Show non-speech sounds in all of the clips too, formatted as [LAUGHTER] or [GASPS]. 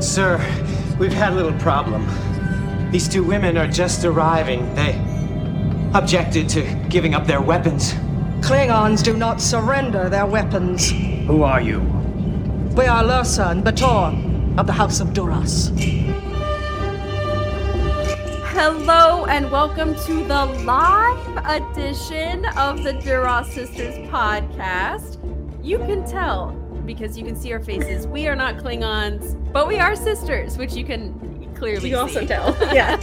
Sir, we've had a little problem. These two women are just arriving. They objected to giving up their weapons. Klingons do not surrender their weapons. Who are you? We are Lursa and B'Etor of the House of Duras. Hello and welcome to the live edition of the Duras Sisters podcast. You can tell because you can see our faces. We are not Klingons, but we are sisters, which you can clearly You see. also tell. [LAUGHS] Yeah.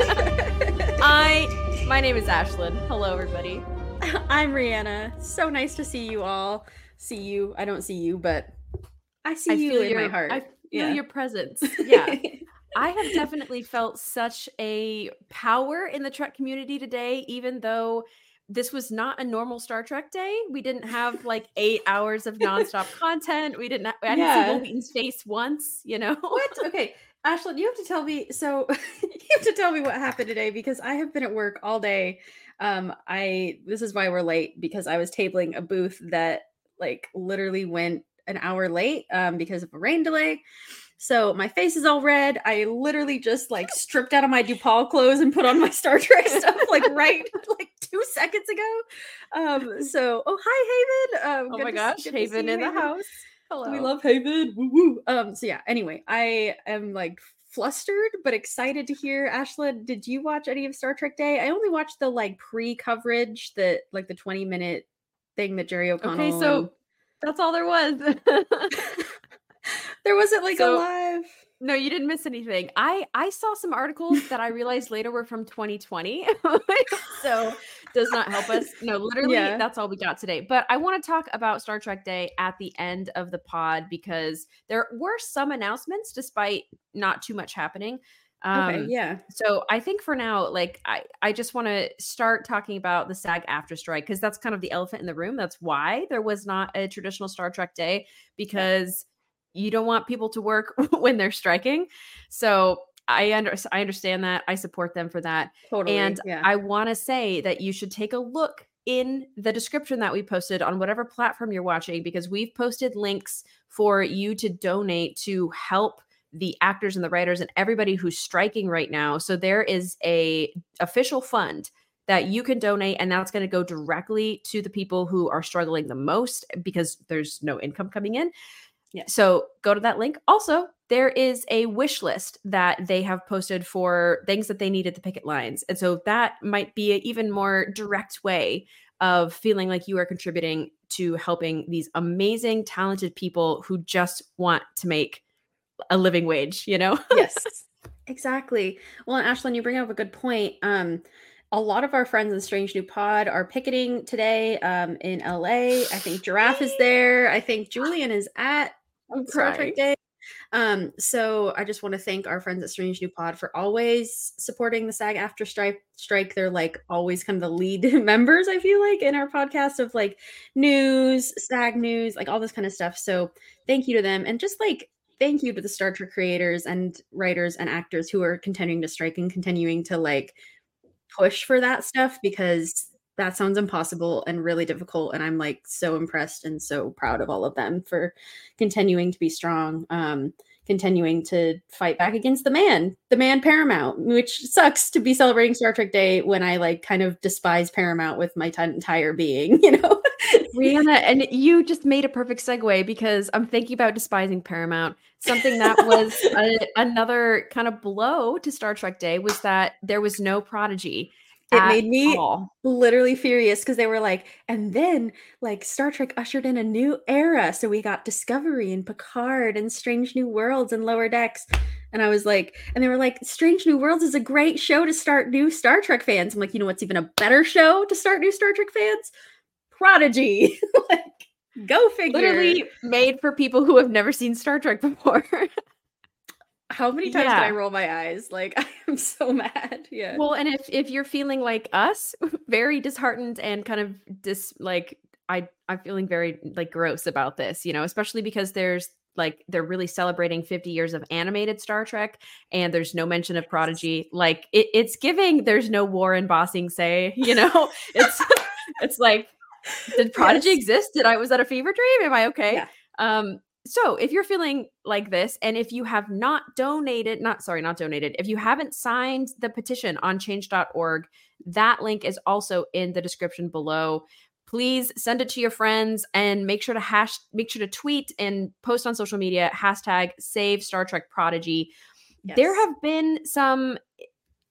I my name is Ashlyn. Hello everybody. [LAUGHS] I'm Rhianna. So nice to see you all. See you. I don't see you, but I see I you in your my heart. I feel Yeah. your presence. [LAUGHS] Yeah. I have definitely felt such a power in the Trek community today, even though this was not a normal Star Trek day. We didn't have [LAUGHS] like eight hours of nonstop content. We didn't. I didn't Yeah. see Wil Wheaton's face once. You know. what? [LAUGHS] Okay. Ashlyn, you have to tell me. So [LAUGHS] you have to tell me what happened today because I have been at work all day. Um, I this is why we're late because I was tabling a booth that like literally went an hour late um because of a rain delay. So my face is all red. I literally just like stripped out of my DePaul clothes and put on my Star Trek stuff like right like two seconds ago. Um, [LAUGHS] so oh hi Haven. Um, Oh my gosh, see Haven you, in the Haven. house. Hello. We love Haven. Woo woo. Um, so yeah, anyway, I am like flustered but excited to hear Ashlyn. Did you watch any of Star Trek Day? I only watched the like pre-coverage that like the 20 minute thing that Jerry O'Connell. Okay, so that's all there was. [LAUGHS] there wasn't like So- a live. No, you didn't miss anything. I I saw some articles that I realized later were from 2020. [LAUGHS] so does not help us. No, literally Yeah. that's all we got today. But I want to talk about Star Trek Day at the end of the pod because there were some announcements despite not too much happening. Okay, Um, yeah. so I think for now, like I, I just want to start talking about the SAG-AFTRA strike because that's kind of the elephant in the room. That's why there was not a traditional Star Trek day because you don't want people to work [LAUGHS] when they're striking. So I under I understand that. I support them for that. Totally. And yeah. I want to say that you should take a look in the description that we posted on whatever platform you're watching because we've posted links for you to donate to help the actors and the writers and everybody who's striking right now. So there is a official fund that you can donate and that's going to go directly to the people who are struggling the most because there's no income coming in. Yeah. So go to that link. Also, there is a wish list that they have posted for things that they need at the picket lines. And so that might be an even more direct way of feeling like you are contributing to helping these amazing, talented people who just want to make a living wage, you know? yes [LAUGHS] exactly well and ashlyn you bring up a good point um a lot of our friends in strange new pod are picketing today um in la i think giraffe is there i think julian is at Star crying. Trek Day. Um, so I just want to thank our friends at Strange New Pod for always supporting the SAG-AFTRA strike strike. They're like always kind of the lead [LAUGHS] members, I feel like, in our podcast of like news, SAG news, like all this kind of stuff. So thank you to them. And just like thank you to the Star Trek creators and writers and actors who are continuing to strike and continuing to like push for that stuff because that sounds impossible and really difficult and i'm like so impressed and so proud of all of them for continuing to be strong um continuing to fight back against the man the man paramount which sucks to be celebrating star trek day when i like kind of despise paramount with my t- entire being [LAUGHS] you know Rhianna, and you just made a perfect segue because I'm thinking about despising Paramount. Something that was [LAUGHS] a, another kind of blow to Star Trek Day was that there was no prodigy. It made me all. literally furious because they were like, and then like Star Trek ushered in a new era. So we got Discovery and Picard and Strange New Worlds and Lower Decks. And I was like, and they were like, Strange New Worlds is a great show to start new Star Trek fans. I'm like, you know what's even a better show to start new Star Trek fans? Prodigy. [LAUGHS] like, go figure. literally made for people who have never seen Star Trek before. [LAUGHS] how many times Yeah. did I roll my eyes? Like, [LAUGHS] I am so mad. Yeah. well, and if if you're feeling like us, [LAUGHS] very disheartened and kind of dis like I I'm feeling very like gross about this, you know, especially because there's like they're really celebrating 50 years of animated Star Trek and there's no mention of Prodigy. Like it, it's giving there's no war Warren Bossing say, [LAUGHS] you know. it's it's like did Prodigy Yes. exist? Did I was that a fever dream? Am I okay? Yeah. Um so if you're feeling like this and if you have not donated not sorry not donated if you haven't signed the petition on change.org that link is also in the description below. Please send it to your friends and make sure to hash make sure to tweet and post on social media hashtag save star trek prodigy. There have been some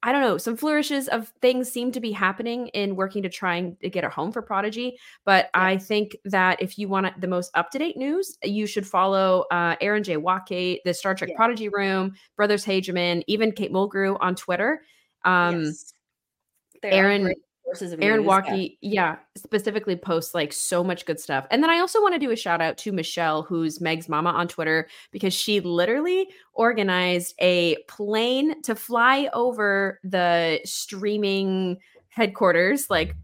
i don't know some flourishes of things seem to be happening in working to try and get a home for prodigy but i think that if you want the most up-to-date news you should follow uh, aaron j waltke the star trek Yeah. prodigy room brothers hageman even kate mulgrew on twitter um Yes. Aaron- sources of Aaron news, yeah. Yeah, specifically posts like so much good stuff. And then I also want to do a shout out to Michelle, who's Meg's mama on Twitter, because she literally organized a plane to fly over the streaming headquarters, like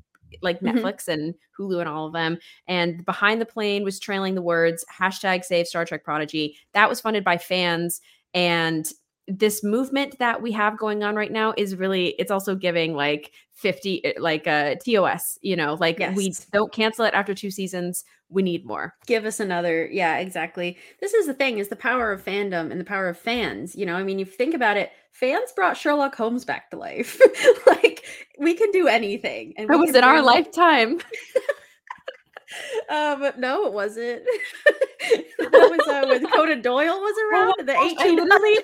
like Mhm. Netflix and Hulu and all of them. And behind the plane was trailing the words hashtag save Star Trek Prodigy. That was funded by fans. And this movement that we have going on right now is really it's also giving like 50 eh, like a TOS, you know, like we don't cancel it after two seasons. We need more. give us another yeah exactly this is the thing is the power of fandom and the power of fans you know i mean you think about it fans brought sherlock holmes back to life [LAUGHS] like we can do anything and That was in our lifetime. [LAUGHS] um no it wasn't [LAUGHS] that was uh, when conan doyle was around in the gosh, I 1800s literally-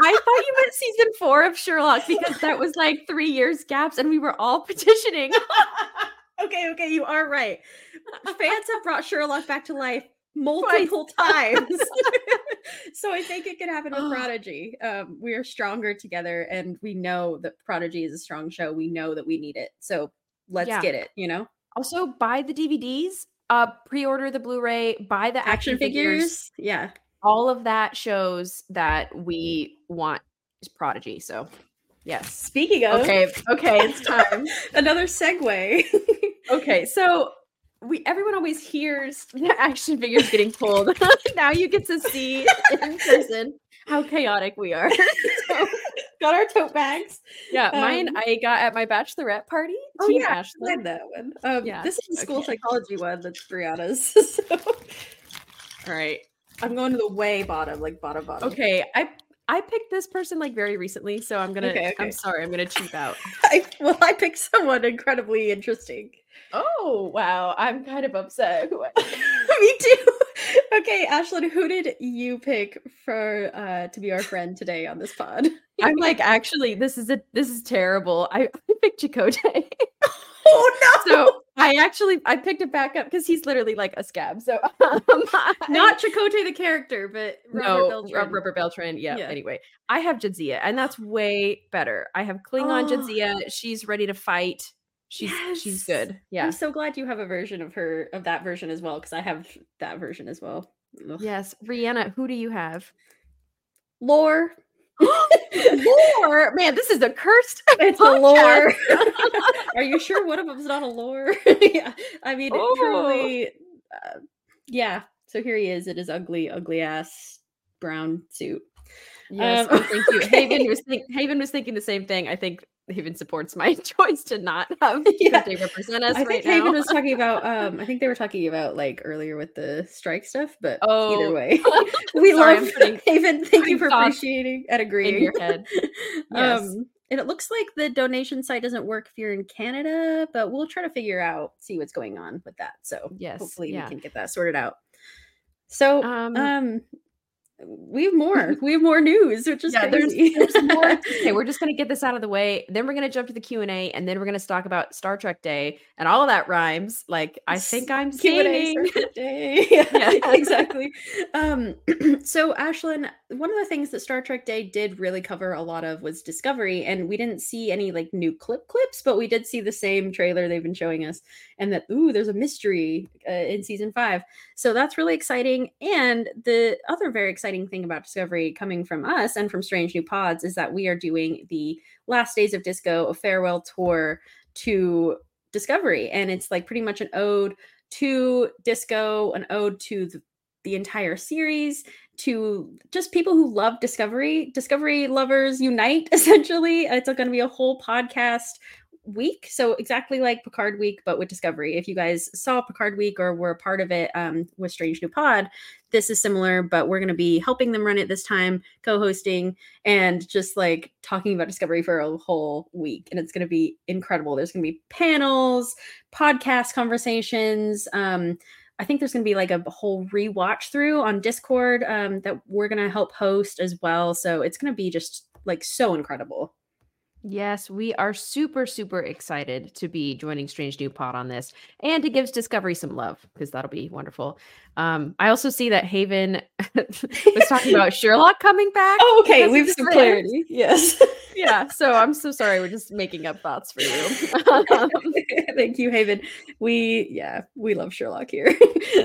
I thought you meant season four of Sherlock because that was like three years gaps and we were all [LAUGHS] petitioning. [LAUGHS] okay okay you are right. Fans have brought sherlock back to life multiple [LAUGHS] times. So i think it could happen with prodigy. Um, we are stronger together and we know that prodigy is a strong show. We know that we need it. So let's Yeah. get it you know? Also, buy the DVDs, uh, pre-order the Blu-ray, buy the action, figures. yeah. All of that shows that we want is Prodigy. So, yes. speaking of Okay, okay, it's [LAUGHS] time. another segue okay, so we everyone always hears [LAUGHS] the action figures getting pulled. [LAUGHS] now you get to see in person how chaotic we are. So, got our tote bags yeah, mine Um, I got at my bachelorette party. oh Team yeah I Ashley. that one um, Yeah, this is the school okay. psychology one that's brianna's so All right. i'm going to the way bottom like bottom bottom Okay, I I picked this person like very recently, so I'm gonna. Okay, okay. I'm sorry, I'm gonna cheap out. [LAUGHS] I, well, I picked someone incredibly interesting. Oh wow, I'm kind of upset. [LAUGHS] Me too. Okay, Ashlyn, who did you pick for uh to be our friend today on this pod? I'm like, actually, this is a this is terrible. I, [LAUGHS] I picked Chakotay. Oh so I actually I picked it back up because he's literally like a scab. So um, [LAUGHS] I- Not Chakotay the character, but Robert no Beltran. Robert Beltran. Yeah, Yeah. Anyway, I have Jadzia, and that's way better. I have Klingon Oh. Jadzia. She's ready to fight. She's she's good. Yeah. I'm so glad you have a version of her of that version as well because I have that version as well. Ugh. Yes, Rhianna. Who do you have? Lore. Lore, man, this is a cursed. [LAUGHS] It's a lore. [LAUGHS] Are you sure one of them's not a lore? [LAUGHS] yeah. I mean, Oh. truly. Uh, yeah. So here he is in his ugly, ugly ass brown suit. Yes, Um, oh, thank you. okay. Haven was think, Haven was thinking the same thing. I think Haven supports my [LAUGHS] choice to not have [LAUGHS] Yeah. they represent us I right think Haven was [LAUGHS] talking about. Um, I think they were talking about like earlier with the strike stuff, but Oh. either way, we Sorry, love putting Haven. Thank you for appreciating and in agreeing. your head. Yes. Um, and it looks like the donation site doesn't work if you're in Canada, but we'll try to figure out, see what's going on with that. So Yes, hopefully yeah. we can get that sorted out. So Um, um, we have more. [LAUGHS] we have more news, which is yeah, there's, crazy. there's more. Okay, we're [LAUGHS] just gonna get this out of the way. Then we're gonna jump to the Q and A, and then we're gonna talk about Star Trek Day and all of that rhymes. Like I think I'm Q&A Day. [LAUGHS] yeah, Yeah. exactly. Um, [CLEARS THROAT] so, Ashlyn, one of the things that Star Trek Day did really cover a lot of was discovery, and we didn't see any like new clip clips, but we did see the same trailer they've been showing us, and that ooh, there's a mystery uh, in season five. So that's really exciting. And the other very exciting thing about Discovery coming from us and from Strange New Pods is that we are doing the Last Days of Disco, a farewell tour to Discovery, and it's like pretty much an ode to disco, an ode to the, the entire series, to just people who love Discovery. Discovery lovers unite, [LAUGHS] essentially. It's going to be a whole podcast week. So exactly like Picard week, but with Discovery. If you guys saw Picard week or were a part of it um, with Strange New Pod, this is similar, but we're going to be helping them run it this time, co-hosting and just like talking about Discovery for a whole week. And it's going to be incredible. There's going to be panels, podcast conversations. Um, I think there's going to be like a whole rewatch through on Discord um, that we're going to help host as well. So it's going to be just like so incredible. Yes, we are super, super excited to be joining Strange New Pod on this and to give Discovery some love because that'll be wonderful. Um, I also see that Haven [LAUGHS] was talking about [LAUGHS] Sherlock coming back. Oh, okay. We have some clarity. Yes. [LAUGHS] yeah. So I'm so sorry. We're just making up thoughts for you. um, Thank you, Haven. We, yeah, we love Sherlock here.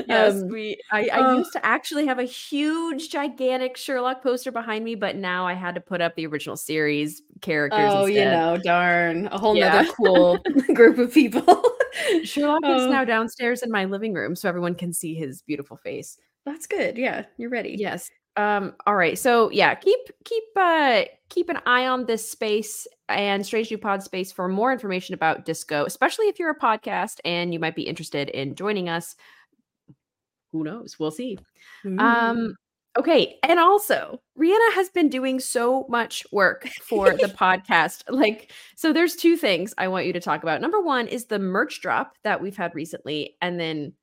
yes, um, we. I, I uh, used to actually have a huge, gigantic Sherlock poster behind me, but now I had to put up the original series characters. Oh, instead. you know, darn, a whole yeah. nother cool group of people. Sherlock is now downstairs in my living room, so everyone can see his beautiful face. That's good. Yeah, you're ready. Yes. Um. All right. So yeah, keep keep uh keep an eye on this space and Strange New Pod space for more information about disco, especially if you're a podcast and you might be interested in joining us. Who knows? We'll see. Mm. Um. Okay. And also, Rhianna has been doing so much work for the [LAUGHS] podcast. Like, so there's two things I want you to talk about. Number one is the merch drop that we've had recently. And then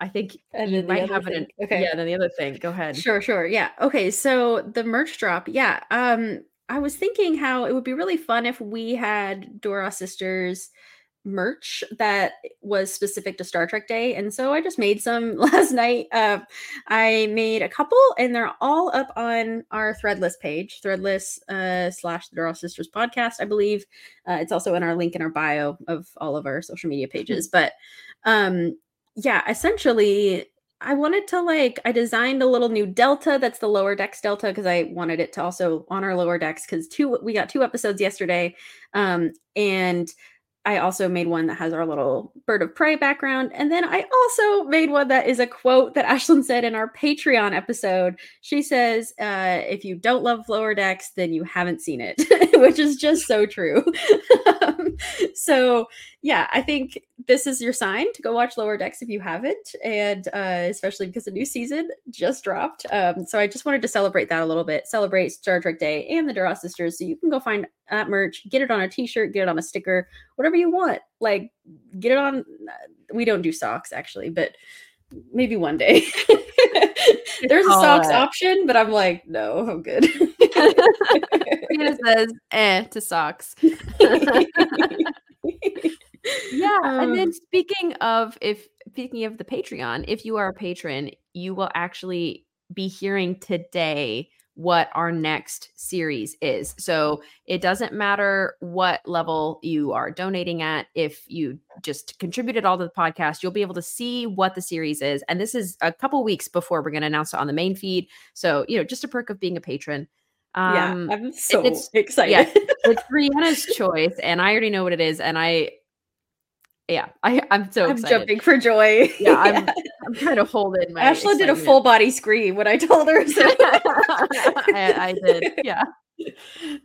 I think and you might have it. okay. Yeah. Then the other thing. Go ahead. Sure. Sure. Yeah. Okay. So the merch drop. Yeah. Um, I was thinking how it would be really fun if we had Duras Sisters merch that was specific to Star Trek Day. And so I just made some [LAUGHS] last night. Uh, I made a couple and they're all up on our Threadless page, Threadless uh, slash the Duras Sisters podcast, I believe. Uh, it's also in our link in our bio of all of our social media hmm. pages. But um, yeah, essentially, I wanted to like I designed a little new delta that's the lower decks delta because I wanted it to also on our lower decks because two we got two episodes yesterday um and I also made one that has our little bird of prey background. And then I also made one that is a quote that [LAUGHS] Ashlyn said in our Patreon episode. She says, uh, if you don't love Lower Decks, then you haven't seen it, [LAUGHS] which is just so true. [LAUGHS] [LAUGHS] so, yeah, I think this is your sign to go watch Lower Decks if you haven't. And uh, especially because the new season just dropped. Um, so I just wanted to celebrate that a little bit, celebrate Star Trek Day and the Duras sisters. So you can go find that merch, get it on a t shirt, get it on a sticker, whatever you want. Like, get it on. We don't do socks actually, but maybe one day. [LAUGHS] [LAUGHS] There's a socks option, but I'm like, no, I'm good. It says eh to socks. [LAUGHS] yeah, and then um, speaking of if speaking of the Patreon, if you are a patron, you will actually be hearing today what our next series is. So it doesn't matter what level you are donating at. If you just contributed all to the podcast, you'll be able to see what the series is. And this is a couple weeks before we're going to announce it on the main feed. So, you know, just a perk of being a patron. Um, yeah, I'm so it's, [LAUGHS] excited. Yeah, it's Brianna's choice, and I already know what it is. And I yeah, I, I'm so I'm excited. jumping for joy. Yeah, I'm, [LAUGHS] I'm kind of holding my. Ashlyn did a full body scream when I told her. So. [LAUGHS] I, I, did. Yeah. [LAUGHS]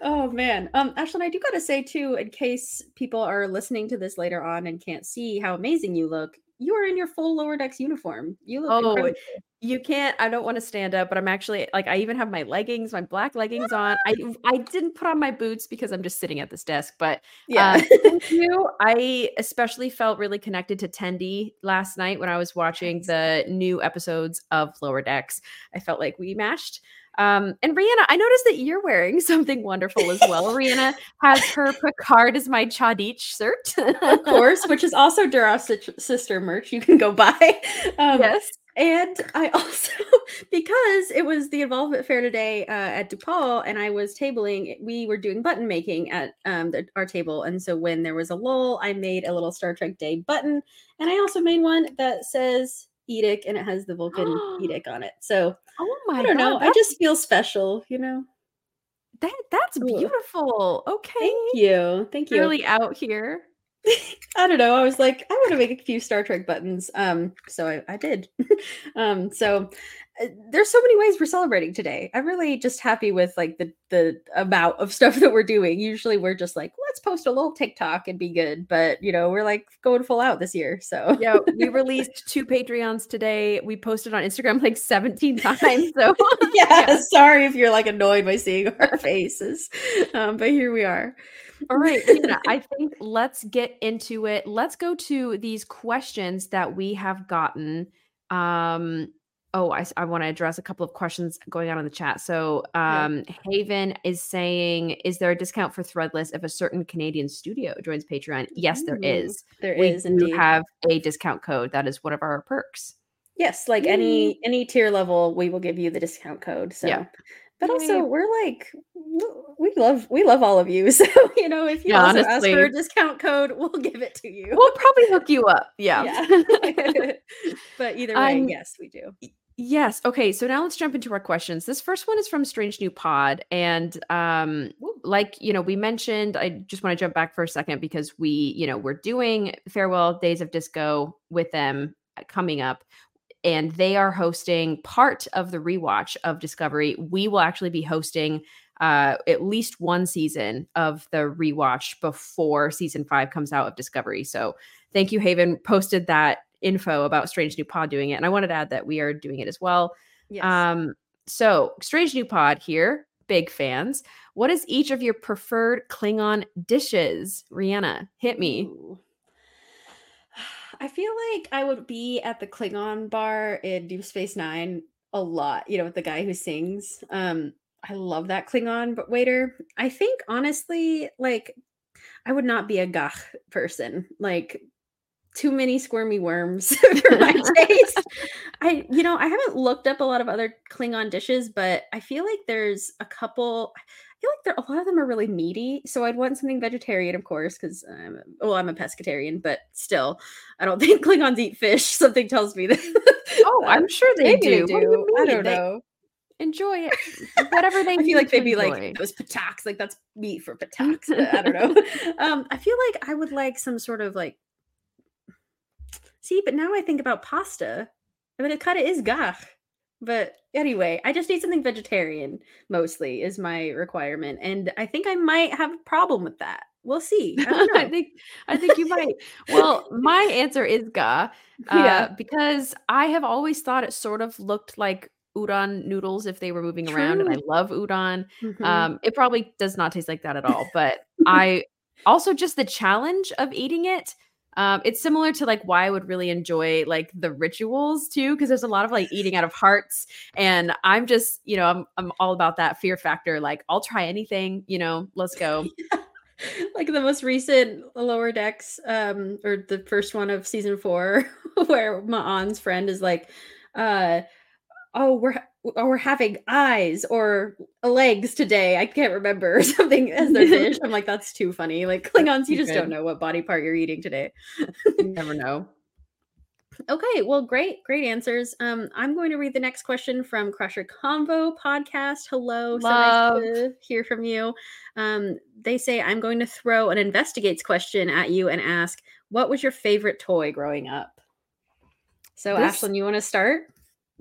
Oh man, um, Ashlyn, I do gotta say too, in case people are listening to this later on and can't see how amazing you look, you are in your full lower decks uniform. You look oh, incredible. you can't. I don't want to stand up, but I'm actually like I even have my leggings, my black leggings on. I I didn't put on my boots because I'm just sitting at this desk. But yeah, uh, thank [LAUGHS] you. I especially felt really connected to Tendi last night when I was watching the new episodes of Lower Decks. I felt like we matched. Um, and Rhianna, I noticed that you're wearing [LAUGHS] something wonderful as well. Rhianna has her Picard is my cha'DIch shirt, of course, which is also Duras sister merch. You can go buy. [LAUGHS] Um, yes. And I also, [LAUGHS] because it was the involvement fair today uh, at DePaul, and I was tabling, we were doing button making at um, the, our table. And so when there was a lull, I made a little Star Trek Day button. And I also made one that says IDIC and it has the Vulcan [GASPS] IDIC on it. So oh my I don't God, know. I just feel special, you know. That that's beautiful. Okay. Thank you. Thank you. Really out here. [LAUGHS] I don't know. I was like, I want to make a few Star Trek buttons. Um, so I, I did. [LAUGHS] um, so there's so many ways we're celebrating today. I'm really just happy with like the the amount of [LAUGHS] stuff that we're doing. Usually we're just like, let's post a little TikTok and be good, but you know, we're like going full out this year. So yeah, we [LAUGHS] released two Patreons today. We posted on Instagram like 17 [LAUGHS] times. So yeah, yeah, sorry if you're like annoyed by seeing our faces, um, but here we are. All right, I think let's get into it. Let's go to these questions that we have gotten. Um, oh, I, I want to address a couple of questions going on in the chat. So, um, yeah. Haven is saying, is there a discount for Threadless if a certain Canadian studio joins Patreon? Yes, there is. There we is. We have a discount code. That is one of our perks. Yes, like any any tier level, we will give you the discount code. So yeah but also we're like we love we love all of you [LAUGHS] so you know if you yeah, also honestly, ask for a discount code we'll give it to you we'll probably hook you up yeah, yeah. [LAUGHS] [LAUGHS] but either way um, yes we do yes okay so now let's jump into our questions this first one is from strange new pod and um like you know we mentioned i just want to jump back for a second because we you know we're doing farewell days of disco with them uh, coming up and they are hosting part of the rewatch of Discovery. We will actually be hosting uh, at least one season of the rewatch before season five comes out of Discovery. So thank you, Haven. Posted that info about Strange New Pod doing it, and I wanted to add that we are doing it as well. Yes. Um, so Strange New Pod here, big fans. What is each of your preferred Klingon dishes? Rhianna, hit me. Ooh. [SIGHS] I feel like I would be at the Klingon bar in Deep Space Nine a lot, you know, with the guy who sings. Um, I love that Klingon but waiter. I think honestly, like, I would not be a gagh person. Like, too many squirmy worms [LAUGHS] for my [LAUGHS] taste. I, you know, I haven't looked up a lot of other Klingon dishes, but I feel like there's a couple I feel like there a lot of them are really meaty. So I'd want something vegetarian, of course, because I'm well, I'm a pescatarian, but still, I don't [LAUGHS] think Klingons eat fish. Something tells me that. oh, I'm sure they do. do. do I don't they know. Enjoy it, whatever they. I feel like they'd be like those pataks, like that's meat for pataks. I don't know. um, I feel like I would like some sort of like. See, but now I think about pasta. I mean, it kind of is gagh. But anyway, I just need something vegetarian mostly is my requirement. And I think I might have a problem with that. We'll see. I, [LAUGHS] I think I think you might. [LAUGHS] Well, my answer is gagh. Uh, yeah. because I have always thought it sort of looked like udon noodles if they were moving True. around and I love udon. Mm-hmm. Um, it probably does not taste like that at all, but [LAUGHS] I also just the challenge of eating it um, it's similar to like why I would really enjoy like the rituals too, because there's a lot of like eating out of hearts, and I'm just you know I'm I'm all about that fear factor. Like I'll try anything, you know, let's go. [LAUGHS] like the most recent lower decks, um, or the first one of season four, [LAUGHS] where Ma'an's friend is like, uh, oh, we're or having eyes or legs today. I can't remember [LAUGHS] something as their [LAUGHS] dish. I'm like, that's too funny. Like Klingons, you just don't know what body part you're eating today. you never know. Okay, well, great, great answers. Um, I'm going to read the next question from Crusher Convo podcast. Hello, Love. so nice to hear from you. Um, they say I'm going to throw an investigates question at you and ask, what was your favorite toy growing up? So, this- Ashlyn, you want to start?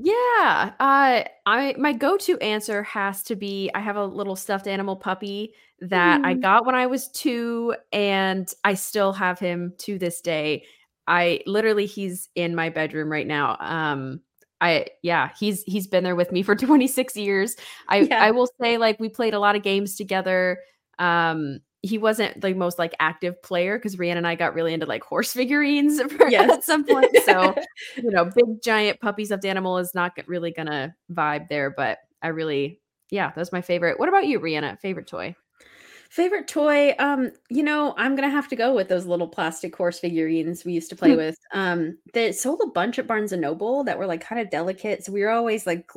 Yeah, uh, I my go-to answer has to be I have a little stuffed animal puppy that mm. I got when I was 2 and I still have him to this day. I literally he's in my bedroom right now. Um I yeah, he's he's been there with me for [LAUGHS] 26 years. I yeah. I will say like we played a lot of games together. Um he wasn't the most like active player because Rhianna and I got really into like horse figurines [LAUGHS] yes. at some point. So, [LAUGHS] you know, big giant puppy stuffed animal is not really gonna vibe there. But I really, yeah, that's my favorite. What about you, Rihanna? Favorite toy? Favorite toy, um, you know, I'm gonna have to go with those little plastic horse figurines we used to play [LAUGHS] with. Um, they sold a bunch at Barnes and Noble that were like kind of delicate, so we were always like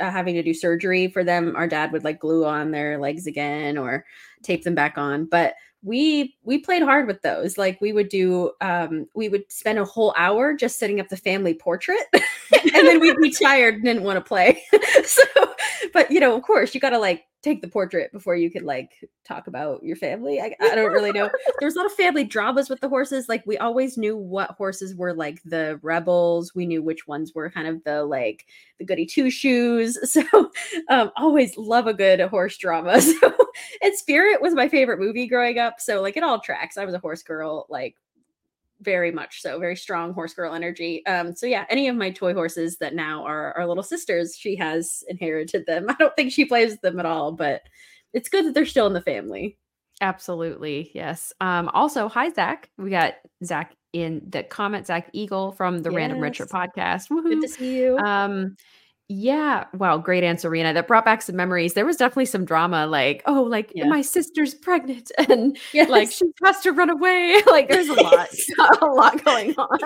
uh, having to do surgery for them. Our dad would like glue on their legs again or tape them back on, but we we played hard with those. Like we would do um we would spend a whole hour just setting up the family portrait [LAUGHS] and then we'd be [LAUGHS] tired and didn't want to play. [LAUGHS] So but you know, of course, you got to like take the portrait before you could like talk about your family. I, I don't really know. [LAUGHS] There's a lot of family dramas with the horses. Like we always knew what horses were like the rebels. We knew which ones were kind of the like the goody two shoes. [LAUGHS] So um always love a good horse drama. [LAUGHS] So and Spirit was my favorite movie growing up. So like it all tracks. I was a horse girl, like very much so very strong horse girl energy um so yeah any of my toy horses that now are our little sisters she has inherited them [LAUGHS] i don't think she plays with them at all but it's good that they're still in the family Absolutely. Yes. Um, also, hi, Zach. We got Zach in the comment, Zach Eagle from the Random Richer Yes. podcast. good to see you Um, yeah, wow, great answer, Rena. That brought back some memories. There was definitely some drama, like, oh, like Yeah. my sister's pregnant, [LAUGHS] and yes. like she has to run away. [LAUGHS] like, there's a lot, [LAUGHS] a lot going on.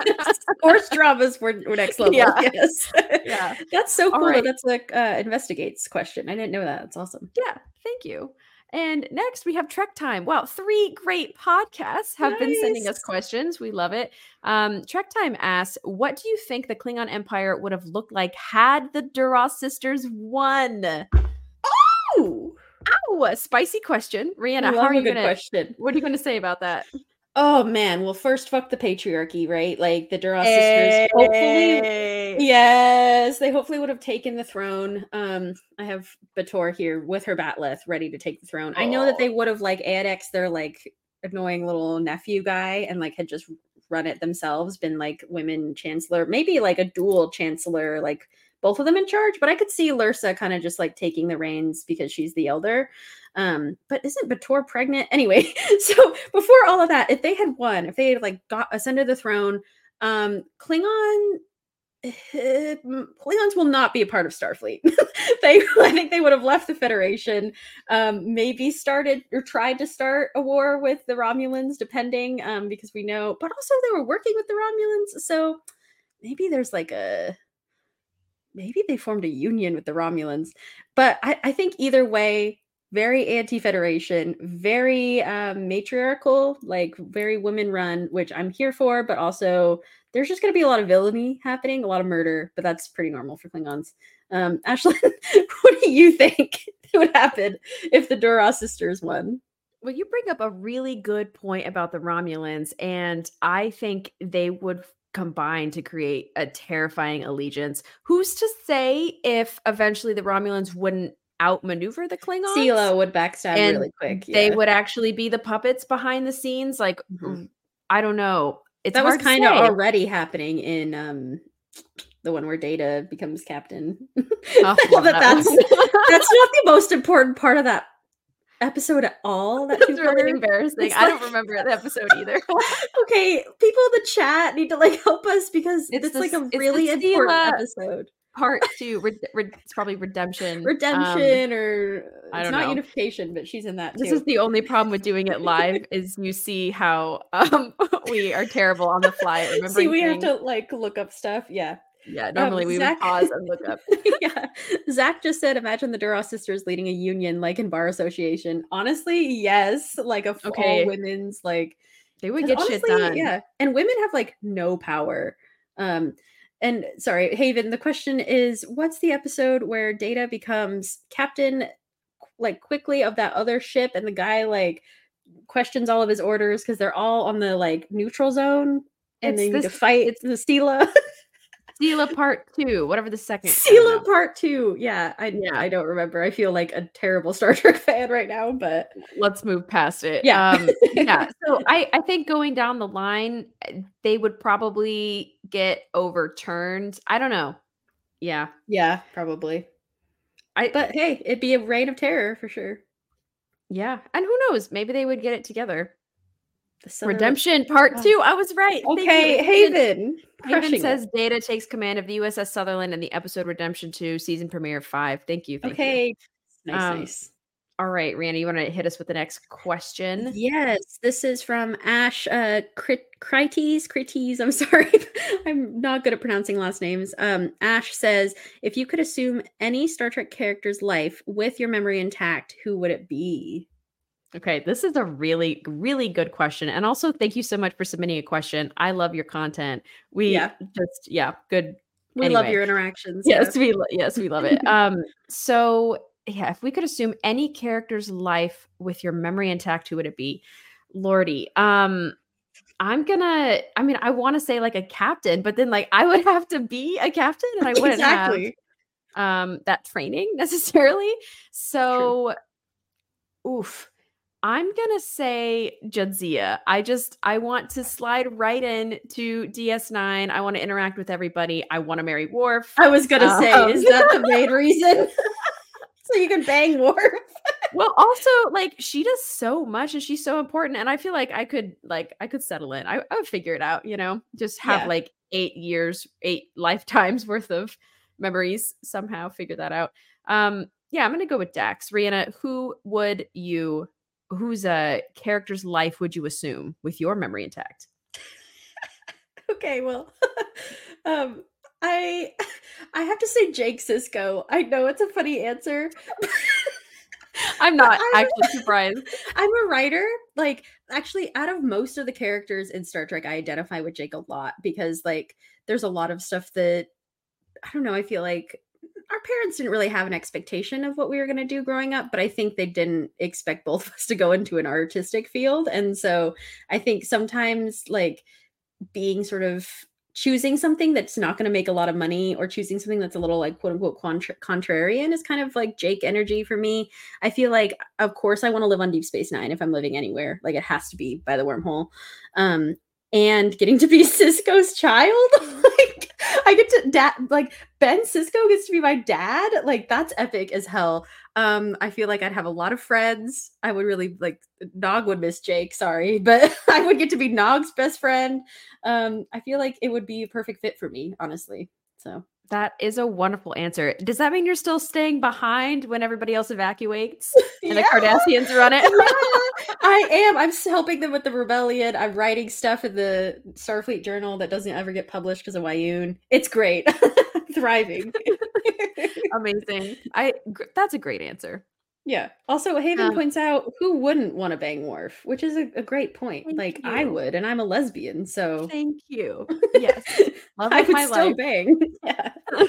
horse dramas were, were next level Yeah. yes yeah, that's so cool right. that's like uh investigates question i didn't know that that's awesome yeah. Thank you. And next we have Trek Time. Wow, three great podcasts have been sending us questions. We love it. Um, Trek Time asks, "What do you think the Klingon Empire would have looked like had the Duras sisters won?" Oh, a spicy question, Rhianna. How are you gonna? question What are you going to say about that? Oh man. Well first fuck the patriarchy right? Like the duras sisters. Hopefully Yes, they hopefully would have taken the throne. Um, I have B'Etor here with her bat'leth ready to take the throne. I know that they would have like annexed their like annoying little nephew guy and like had just run it themselves, been like women chancellor, maybe like a dual chancellor, like both of them in charge. But I could see Lursa kind of just like taking the reins because she's the elder. Um, but isn't B'Etor pregnant anyway? [LAUGHS] so before all of that, if they had won, if they had like got ascended the throne, um, Klingon eh, mm, Klingons will not be a part of Starfleet. [LAUGHS] they, [LAUGHS] I think they would have left the Federation. Um, maybe started or tried to start a war with the Romulans, depending, um, because we know. But also, they were working with the Romulans, so maybe there's like a maybe they formed a union with the Romulans. But I, I think either way, very anti-federation, very um, matriarchal, like very women-run, which I'm here for. But also, there's just going to be a lot of villainy happening, a lot of murder. But that's pretty normal for Klingons. Um, [LAUGHS] Ashlyn, what do you think [LAUGHS] would happen if the Duras sisters won? Well, you bring up a really good point about the Romulans, and I think they would combine to create a terrifying allegiance. Who's to say if eventually the Romulans wouldn't outmaneuver the Klingons? Sela would backstab And really quick. They would actually be the puppets behind the scenes. Like, Mhm. I don't know. It's that was kind of already happening in um the one where Data becomes captain. [LAUGHS] Oh, I love love that that that's [LAUGHS] that's not the most important part of that episode at all. [LAUGHS] That That's really embarrassing. It's I don't remember the [LAUGHS] episode either. [LAUGHS] okay, people in the chat need to like help us because It's it's, the like a really important episode. Part two, red, red, it's probably redemption. Um, Redemption or I it's don't not know. unification, but she's in that too. This is the only problem with doing it live is you see how um we are terrible on the fly remembering See, we have to like look up stuff. Yeah. Yeah normally we Zach- would pause and look up [LAUGHS] yeah. Zach just said, imagine the Duras sisters leading a union like in Bar Association. Honestly, yes. Like a f- Okay. women's like they would get shit done Yeah. And women have like no power. Um and sorry, Haven, the question is what's the episode where Data becomes captain like quickly of that other ship and the guy like questions all of his orders because they're all on the like neutral zone and It's they need to fight it's the Stila. Sela part two whatever the second Sela. Part Two. Yeah, I Yeah. I don't remember. I feel like a terrible [LAUGHS] Star Trek fan right now, but let's move past it Yeah. um yeah [LAUGHS] so i i think going down the line eh, they would probably get overturned i don't know yeah yeah, probably. i But hey, it'd be a reign of terror for sure. yeah and who knows maybe they would get it together redemption part Oh. two i was right Okay, Haven- Haven. Haven crushing it. says Data takes command of the USS Sutherland in the episode Redemption 2, season premiere 5. Thank you. Thank you. Okay. Nice, Um, nice. All right, Randy, you want to hit us with the next question? Yes, this is from Ash uh Crites, Crites, I'm [LAUGHS] sorry. I'm not good at pronouncing last names. Um Ash says, if you could assume any Star Trek character's life with your memory intact, who would it be? Okay, this is a really, really good question. And also, thank you so much for submitting a question. I love your content. We Yeah. just, yeah, good, We love your interactions. Yes, yeah. we yes we love it. [LAUGHS] Um, so yeah, if we could assume any character's life with your memory intact, who would it be? Lordy, um, I'm gonna. I mean, I want to say like a captain, but then like I would have to be a captain, and I wouldn't exactly. have um that training [LAUGHS] necessarily. So, oof. I'm gonna say Jadzia. I just I want to slide right in to DS9. I want to interact with everybody. I want to marry Worf. I was gonna say, Um, is that the [LAUGHS] main reason? [LAUGHS] so you can bang Worf. well also like she does so much and she's so important and i feel like i could like i could settle in i, I would figure it out you know just have Yeah. like eight years eight lifetimes [LAUGHS] worth of memories somehow figure that out um yeah i'm gonna go with dax rhianna who would you whose uh character's life would you assume with your memory intact [LAUGHS] Okay, well, [LAUGHS] um, I [LAUGHS] I have to say Jake Sisko. I know it's a funny answer. i'm not I- actually surprised I'm a writer. Like, actually, out of most of the characters in Star Trek, I identify with Jake a lot because, like, there's a lot of stuff that I don't know. I feel like our parents didn't really have an expectation of what we were going to do growing up, but I think they didn't expect both of us to go into an artistic field. And so I think sometimes, like, being sort of choosing something that's not going to make a lot of money or choosing something that's a little like quote unquote contra- contrarian is kind of like Jake energy for me. I feel like, of course, I want to live on Deep Space Nine if I'm living anywhere. Like it has to be by the wormhole. Um, and getting to be [LAUGHS] Sisko's child, [LAUGHS] like I get to dad, like Ben Sisko gets to be my dad. Like that's epic as hell. Um, I feel like I'd have a lot of friends. I would really like Nog would miss Jake, sorry, [LAUGHS] but I would get to be Nog's best friend. Um, I feel like it would be a perfect fit for me, honestly. So that is a wonderful answer does that mean you're still staying behind when everybody else evacuates [LAUGHS] and the Yeah. Cardassians run it. Yeah, [LAUGHS] I am. I'm helping them with the rebellion. I'm writing stuff in the Starfleet Journal that doesn't ever get published because of Weyoun. It's great. [LAUGHS] Thriving. Amazing. I that's a great answer. Yeah. Also, Haven Um, points out who wouldn't want to bang Worf, which is a, a great point. Like I would, and I'm a lesbian, so Thank you. Yes. [LAUGHS] I would still life. bang. [LAUGHS] Yeah. [LAUGHS]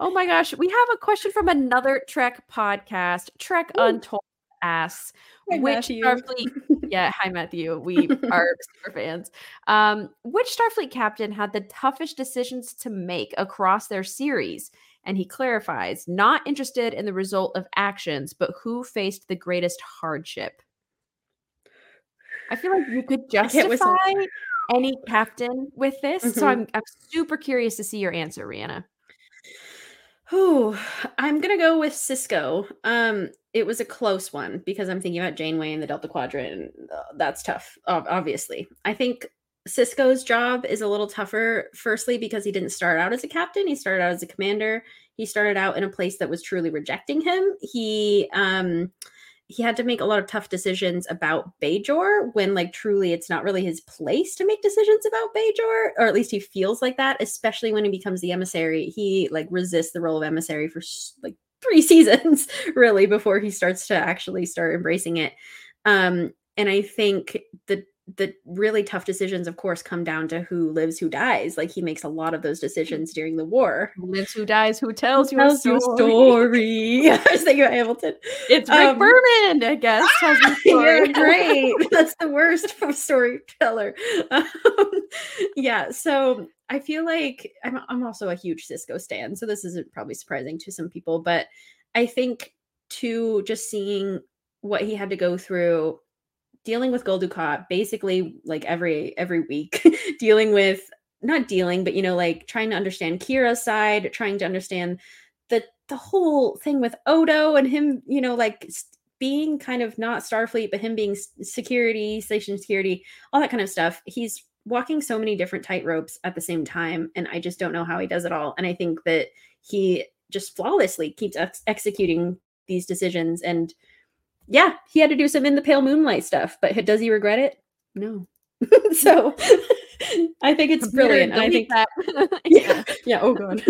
oh my gosh, we have a question from another Trek podcast. Trek Ooh. Untold asks Hi, which Matthew. Starfleet yeah, hi Matthew. We are super fans. Um, which Starfleet captain had the toughest decisions to make across their series? And he clarifies, not interested in the result of actions, but who faced the greatest hardship. I feel like you could justify [LAUGHS] any captain with this. So Mhm. I'm I'm super curious to see your answer, Rhianna. Whew, I'm gonna go with Sisko. Um, it was a close one because I'm thinking about Janeway and the Delta Quadrant. And, uh, that's tough, obviously. I think Sisko's job is a little tougher. Firstly, because he didn't start out as a captain; he started out as a commander. He started out in a place that was truly rejecting him. He um, he had to make a lot of tough decisions about Bajor when like truly it's not really his place to make decisions about Bajor or at least he feels like that especially when he becomes the emissary he like resists the role of emissary for like 3 [LAUGHS] seasons really before he starts to actually start embracing it um and I think the the really tough decisions of course come down to who lives who dies like he makes a lot of those decisions during the war Who lives, who dies, who tells you tells a you a story? story [LAUGHS] I was thinking about Hamilton It's Rick Um, Berman, I guess. tells you a [LAUGHS] story. yeah, great. [LAUGHS] That's the worst from storyteller. Um, yeah, so I feel like I'm, I'm also a huge Sisko stan, so this isn't probably surprising to some people, but I think to just seeing what he had to go through, dealing with Gul basically like every every week, [LAUGHS] dealing with not dealing, but you know, like trying to understand Kira's side, trying to understand the the whole thing with Odo and him, you know, like being kind of not Starfleet, but him being security, station security, all that kind of stuff. He's walking so many different tightropes at the same time, and I just don't know how he does it all. And I think that he just flawlessly keeps ex- executing these decisions. And yeah, he had to do some in the pale moonlight stuff, but does he regret it? No. [LAUGHS] so I think it's Computer, brilliant. I think that. [LAUGHS] [LAUGHS] yeah, yeah. Oh god,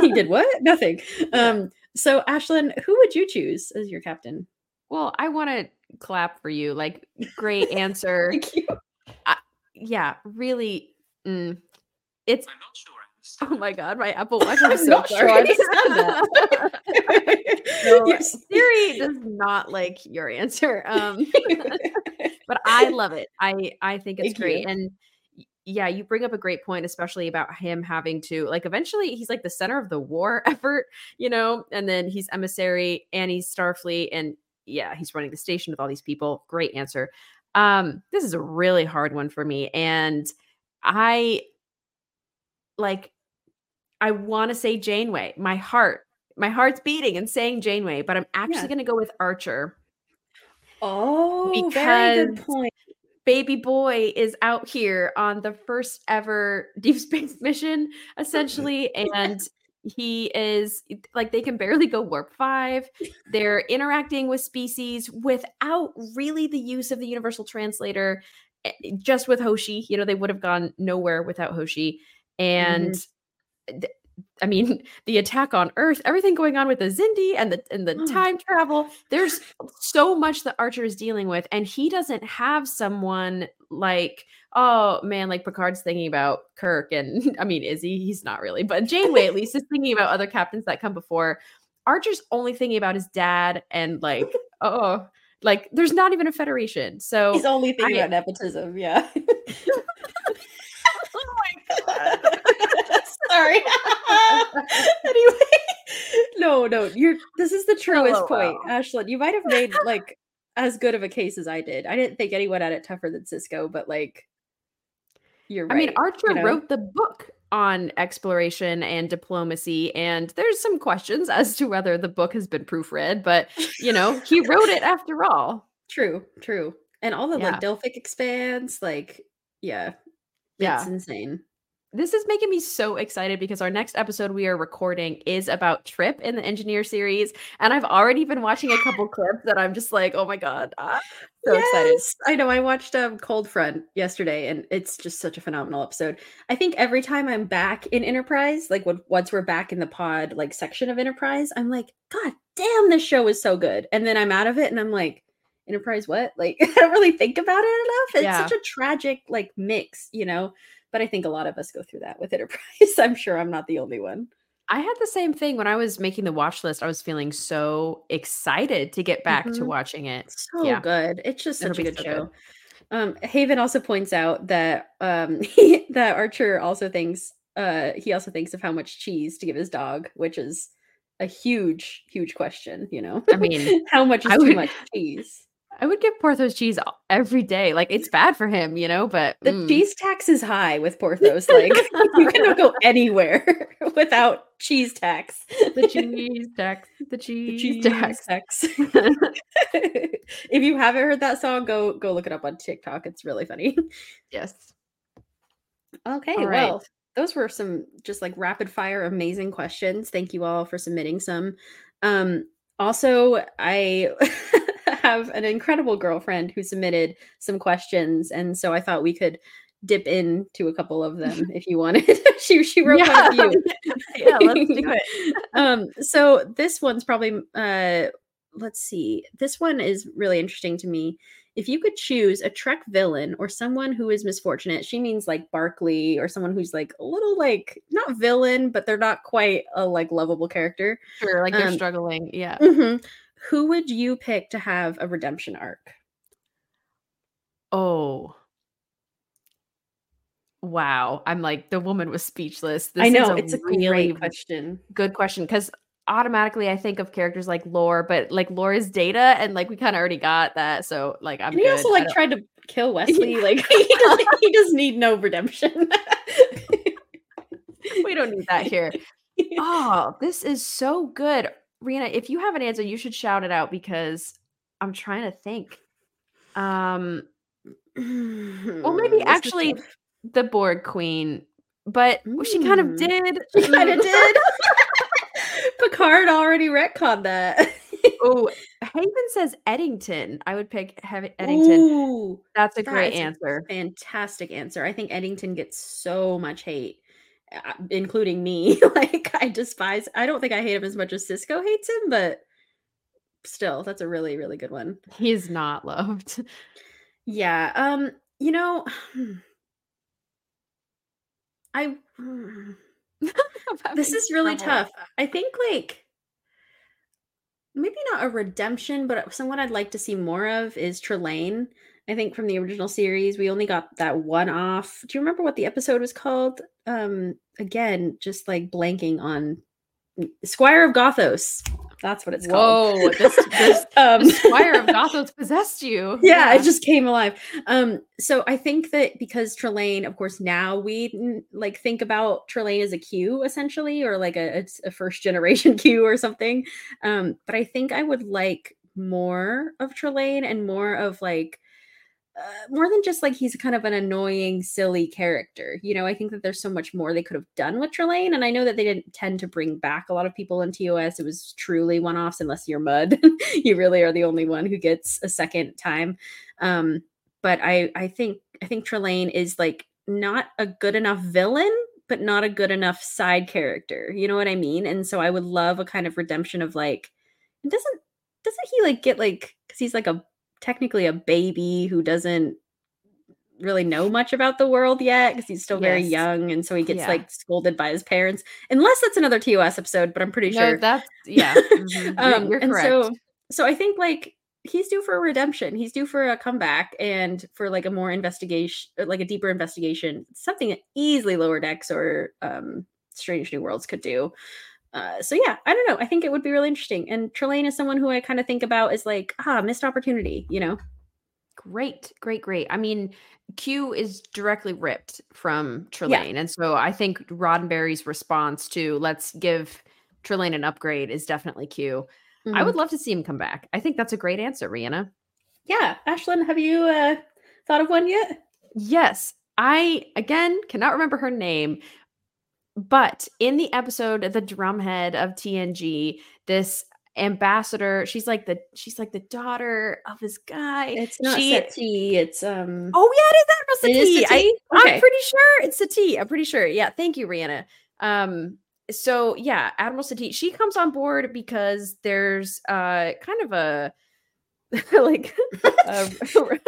he did what? Nothing. Um. So, Ashlyn, who would you choose as your captain? Well, I want to clap for you. Like, great answer. Thank you. yeah, really. mm, it's [LAUGHS] Oh my god, my Apple Watch! I'm, I'm so not sure. I understand that. [LAUGHS] You're- Siri [LAUGHS] does not like your answer. Um, but I love it. I I think it's Thank great. you. And yeah, you bring up a great point, especially about him having to like eventually he's like the center of the war effort, you know, and then he's emissary and he's Starfleet, and yeah, he's running the station with all these people. Great answer. Um, this is a really hard one for me, and I like I want to say Janeway. My heart, my heart's beating and saying Janeway, but I'm actually Yeah. going to go with Archer. oh, very good point. Baby boy is out here on the first ever [LAUGHS] deep space mission, essentially, and [LAUGHS] he is like they can barely go warp five. They're interacting with species without really the use of the universal translator, eh, just with Hoshi. You know, they would have gone nowhere without Hoshi. And th- I mean, [LAUGHS] the attack on Earth, everything going on with the Xindi and the and the Mm. time travel. There's so much that Archer is dealing with, and he doesn't have someone like, oh man, like Picard's thinking about Kirk, and [LAUGHS] I mean, is he? He's not really, but Janeway at least is [LAUGHS] thinking about other captains that come before. Archer's only thinking about his dad, and like, oh, like there's not even a federation. So He's only thinking I- about nepotism. Yeah. oh my god. Sorry. [LAUGHS] anyway, no, no, you're. This is the truest LOL. point, Ashlyn. You might have made like as good of a case as I did. I didn't think anyone had it tougher than Sisko, but like, you're I mean, Archer you know? wrote the book on exploration and diplomacy, and there's some questions as to whether the book has been proofread, but you know, he [LAUGHS] wrote it after all. True, true, and all the Yeah. like Delphic Expanse, like, yeah, Yeah. it's insane. This is making me so excited because our next episode we are recording is about Trip in the Engineer series, and I've already been watching a couple [GASPS] clips that I'm just like, oh my god, ah, so excited. I know. I watched um Cold Front yesterday, and it's just such a phenomenal episode. I think every time I'm back in Enterprise, like when once we're back in the pod like section of Enterprise, I'm like, God damn, this show is so good. And then I'm out of it, and I'm like, Enterprise, what? Like [LAUGHS] I don't really think about it enough. It's Yeah. such a tragic like mix, you know. But I think a lot of us go through that with Enterprise. [LAUGHS] I'm sure I'm not the only one. I had the same thing when I was making the watch list. I was feeling so excited to get back to Mhm. watching it. So Yeah. good. It's just It'll such a good so show. good. Um, Haven also points out that um [LAUGHS] that Archer also thinks uh he also thinks of how much cheese to give his dog, which is a huge, huge question, you know. I mean, [LAUGHS] how much is I too would- much cheese? I would give Porthos cheese every day. Like it's bad for him, you know, but The mm. cheese tax is high with Porthos. Like [LAUGHS] you cannot go anywhere [LAUGHS] without cheese tax. the cheese tax, the [LAUGHS] The cheese, tax. tax. if you haven't heard that song, go go look it up on TikTok. It's really funny. yes. Okay, right. well, those were some just like rapid fire amazing questions. Thank you all for submitting some. Um also, I [LAUGHS] have an incredible girlfriend who submitted some questions and so I thought we could dip into a couple of them [LAUGHS] if you wanted. [LAUGHS] she she wrote quite a few. yeah, let's do it. um so this one's probably uh let's see this one is really interesting to me if you could choose a trek villain or someone who is misfortunate she means like Barclay or someone who's like a little like not villain but they're not quite a like lovable character Sure, like they're Um, struggling. Yeah. Mhm. Who would you pick to have a redemption arc Oh. Wow. I'm like the woman was speechless. This i know is a it's a really great question good question because automatically I think of characters like Lore, but like Lore is data, and like we kind of already got that. So like I'm and he good. also like tried to kill [LAUGHS] wesley [LAUGHS] like he doesn't, he does need no redemption we don't need that here. [LAUGHS] Oh, this is so good. Rena, if you have an answer, you should shout it out because I'm trying to think. Um, well, maybe This actually the Borg Queen, but she kind of Mm. did. She kind of Mm. did. [LAUGHS] Picard already retconned that. Oh, [LAUGHS] Haven says Eddington. I would pick Hev- Eddington. Ooh, That's a that great is a answer. fantastic answer. I think Eddington gets so much hate, including me. [LAUGHS] like I despise. I don't think I hate him as much as Sisko hates him, but still, that's a really, really good one. He's not loved. Yeah. Um. You know, [SIGHS] I. [SIGHS] this is really tough. I think like maybe not a redemption, but someone I'd like to see more of is Trelane. I think from the original series, we only got that one off. Do you remember what the episode was called? Um, again, just like blanking on Squire of Gothos. That's what it's called. Whoa, [LAUGHS] this, this um, Squire of Gothos possessed you. [LAUGHS] Yeah, yeah, it just came alive. Um, so I think that because Trelane, of course, now we like think about Trelane as a Q essentially, or like a, a first generation [LAUGHS] Q or something. Um, but I think I would like more of Trelane and more of like uh, more than just like he's kind of an annoying, silly character. You know, I think that there's so much more they could have done with Trelane. And I know that they didn't tend to bring back a lot of people in TOS. It was truly one offs, unless you're Mudd. [LAUGHS] you really are the only one who gets a second time. Um, but I, I think, I think Trelane is like not a good enough villain, but not a good enough side character. You know what I mean? And so I would love a kind of redemption of like, doesn't, doesn't he like get like, because he's like a technically a baby who doesn't really know much about the world yet because he's still very yes. young and so he gets yeah. like scolded by his parents unless that's another TOS episode but I'm pretty no, sure that's yeah mm-hmm. [LAUGHS] um, you're, you're correct so so I think like he's due for a redemption he's due for a comeback and for like a more investigation uh, like a deeper investigation something that easily lower decks or um strange new worlds could do uh, so yeah, I don't know. I think it would be really interesting. And Trelane is someone who I kind of think about as like, ah, missed opportunity, you know? Great, great, great. I mean, Q is directly ripped from Trelane. Yeah. And so I think Roddenberry's response to let's give Trelane an upgrade is definitely Q. Mm-hmm. I would love to see him come back. I think that's a great answer, Rhianna. Yeah. Ashlyn, have you uh, thought of one yet? Yes. I, again, cannot remember her name, but in the episode, the drumhead of TNG, this ambassador, she's like the she's like the daughter of this guy. It's not she, Satie, it's um Oh yeah, it is Admiral Satie. Satie? I, okay. I'm pretty sure it's Satie. I'm pretty sure. Yeah, thank you, Rhianna. Um so yeah, Admiral Satie, she comes on board because there's uh kind of a [LAUGHS] like [LAUGHS] a, [LAUGHS]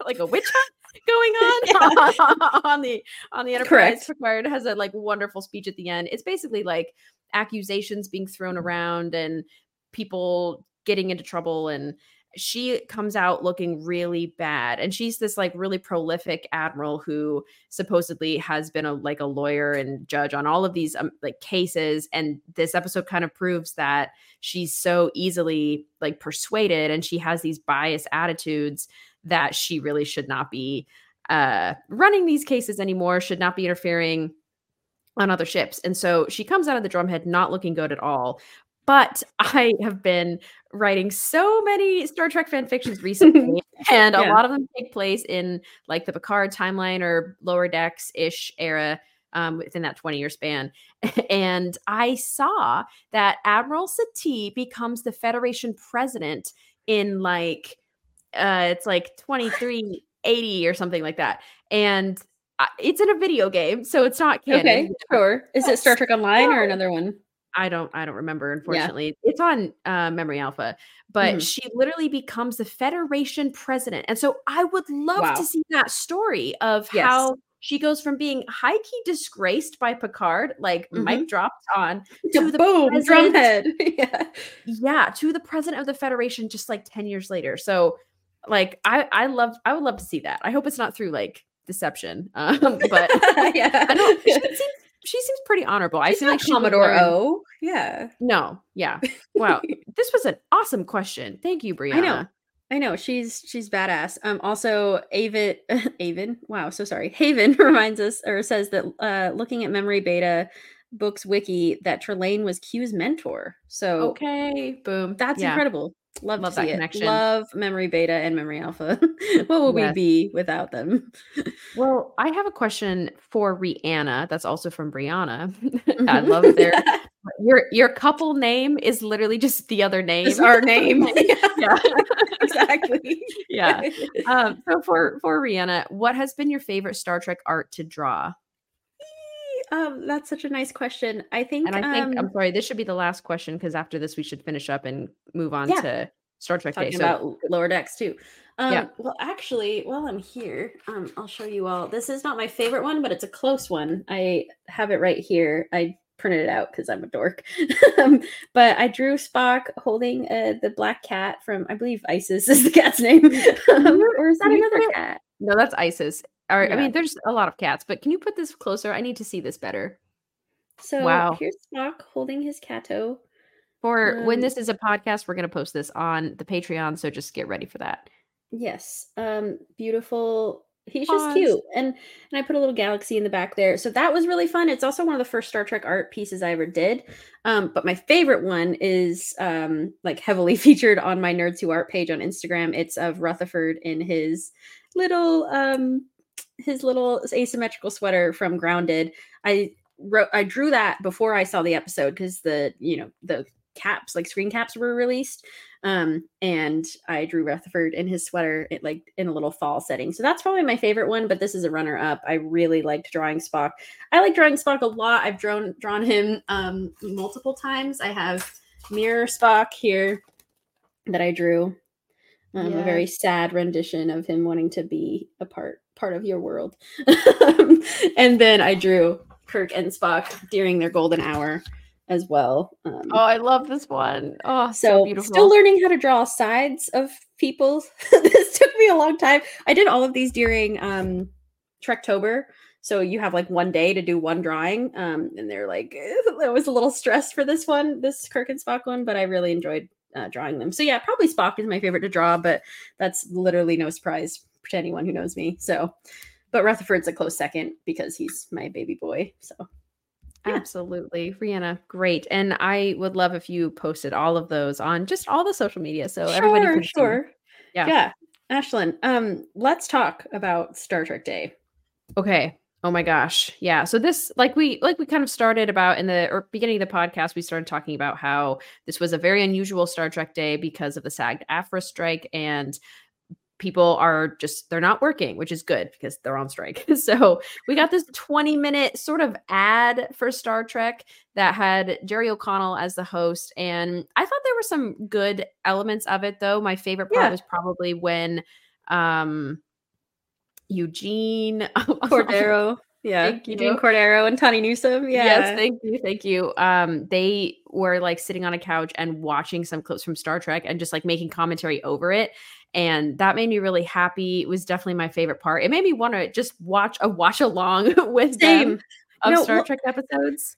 [LAUGHS] like a witch hunt going [LAUGHS] on [LAUGHS] on the on the Enterprise. Picard has a like wonderful speech at the end. It's basically like accusations being thrown around and people getting into trouble and she comes out looking really bad and she's this like really prolific admiral who supposedly has been a like a lawyer and judge on all of these um, like cases and this episode kind of proves that she's so easily like persuaded and she has these biased attitudes that she really should not be uh, running these cases anymore, should not be interfering on other ships. And so she comes out of the drumhead not looking good at all. But [LAUGHS] I have been writing so many Star Trek fan fictions recently, [LAUGHS] and yeah. a lot of them take place in like the Picard timeline or lower decks ish era um, within that 20 year span. [LAUGHS] And I saw that Admiral Satie becomes the Federation president in like uh, it's like 2380 or something like that. And it's in a video game, so it's not canon. Okay, sure. Is it Star Trek Online or another one? I don't I don't remember unfortunately. Yeah. It's on uh, Memory Alpha, but mm. she literally becomes the Federation president. And so I would love wow. to see that story of yes. how she goes from being high key disgraced by Picard, like mm-hmm. mic dropped on, to the boom drumhead. [LAUGHS] yeah. yeah, to the president of the Federation just like 10 years later. So like I I love I would love to see that. I hope it's not through like deception. [LAUGHS] Um, [LAUGHS] but yeah, I don't. She seems, she seems pretty honorable. She's I feel like Commodore O. Yeah. No. Yeah. Wow. [LAUGHS] this was an awesome question. Thank you, Brianna. I know. I know she's she's badass. Um, also, Avon, Avon, wow, so sorry. Haven reminds us or says that uh, looking at Memory Beta books wiki that Trelane was Q's mentor. So okay, boom, that's yeah. incredible. Love, Love that it. connection. Love Memory Beta and Memory Alpha. [LAUGHS] what would yes. we be without them? well, I have a question for Rhianna. That's also from Brianna. [LAUGHS] I love their [LAUGHS] your your couple name is literally just the other name. It's our name. yeah, exactly. Yeah. Um, so for for Rhianna, what has been your favorite Star Trek art to draw? Um, that's such a nice question. I think, and I think um, I'm sorry. This should be the last question because after this we should finish up and move on yeah. to Star Trek Day. talking So about lower decks too. Um, Yeah. Well, actually, while I'm here, um, I'll show you all. This is not my favorite one, but it's a close one. I have it right here. I printed it out because I'm a dork. [LAUGHS] um, but I drew Spock holding uh, the black cat from, I believe, Isis [LAUGHS] is the cat's name. [LAUGHS] um, or is that another cat? no, that's ISIS. Or, I mean, there's a lot of cats, but can you put this closer? I need to see this better. So Wow. here's Spock holding his catto. For when Um, this is a podcast, we're going to post this on the Patreon. So just get ready for that. Yes. Um beautiful. He's just cute. And and I put a little galaxy in the back there. So that was really fun. It's also one of the first Star Trek art pieces I ever did. Um but my favorite one is um like heavily [LAUGHS] featured on my Nerds Who Art page on Instagram. It's of Rutherford in his little um his little asymmetrical sweater from Grounded. I wrote I drew that before I saw the episode because the you know the caps like screen caps were released um and i drew rutherford in his sweater it, like in a little fall setting. So that's probably my favorite one but this is a runner up i really liked drawing spock. I like drawing spock a lot. I've drawn drawn him um multiple times. I have mirror spock here that i drew. Um, a very sad rendition of him wanting to be a part of your world [LAUGHS] and then i drew kirk and spock during their golden hour as well um, Oh, I love this one. Oh, so, so, still learning how to draw sides of people. [LAUGHS] this took me a long time. I did all of these during um Trektober. So you have like one day to do one drawing. Um, and they're like, I was a little stressed for this one, this Kirk and Spock one, but I really enjoyed uh, drawing them. So yeah, probably Spock is my favorite to draw, but that's literally no surprise to anyone who knows me. So, but Rutherford's a close second because he's my baby boy. So yeah. Absolutely. Rhianna, great. And I would love if you posted all of those on just all the social media so everybody Sure, can see. sure. Yeah. Yeah. Ashlyn, um, let's talk about Star Trek Day. Okay. Oh my gosh. Yeah. So this like we like we kind of started about in the or beginning of the podcast we started talking about how this was a very unusual Star Trek day because of the SAG AFTRA strike and people are just they're not working, which is good because they're on strike. [LAUGHS] so we got this 20 minute sort of ad for Star Trek that had Jerry O'Connell as the host and I thought there were some good elements of it though. My favorite part Yeah. was probably when um Eugene [LAUGHS] Cordero. Yeah. Thank Eugene you. Cordero and Tawny Newsome. Yeah. Yes, thank you, thank you. Um, they were like sitting on a couch and watching some clips from Star Trek and just like making commentary over it, and that made me really happy. It was definitely my favorite part. It made me want to just watch a watch along [LAUGHS] with them of No, Star Trek episodes.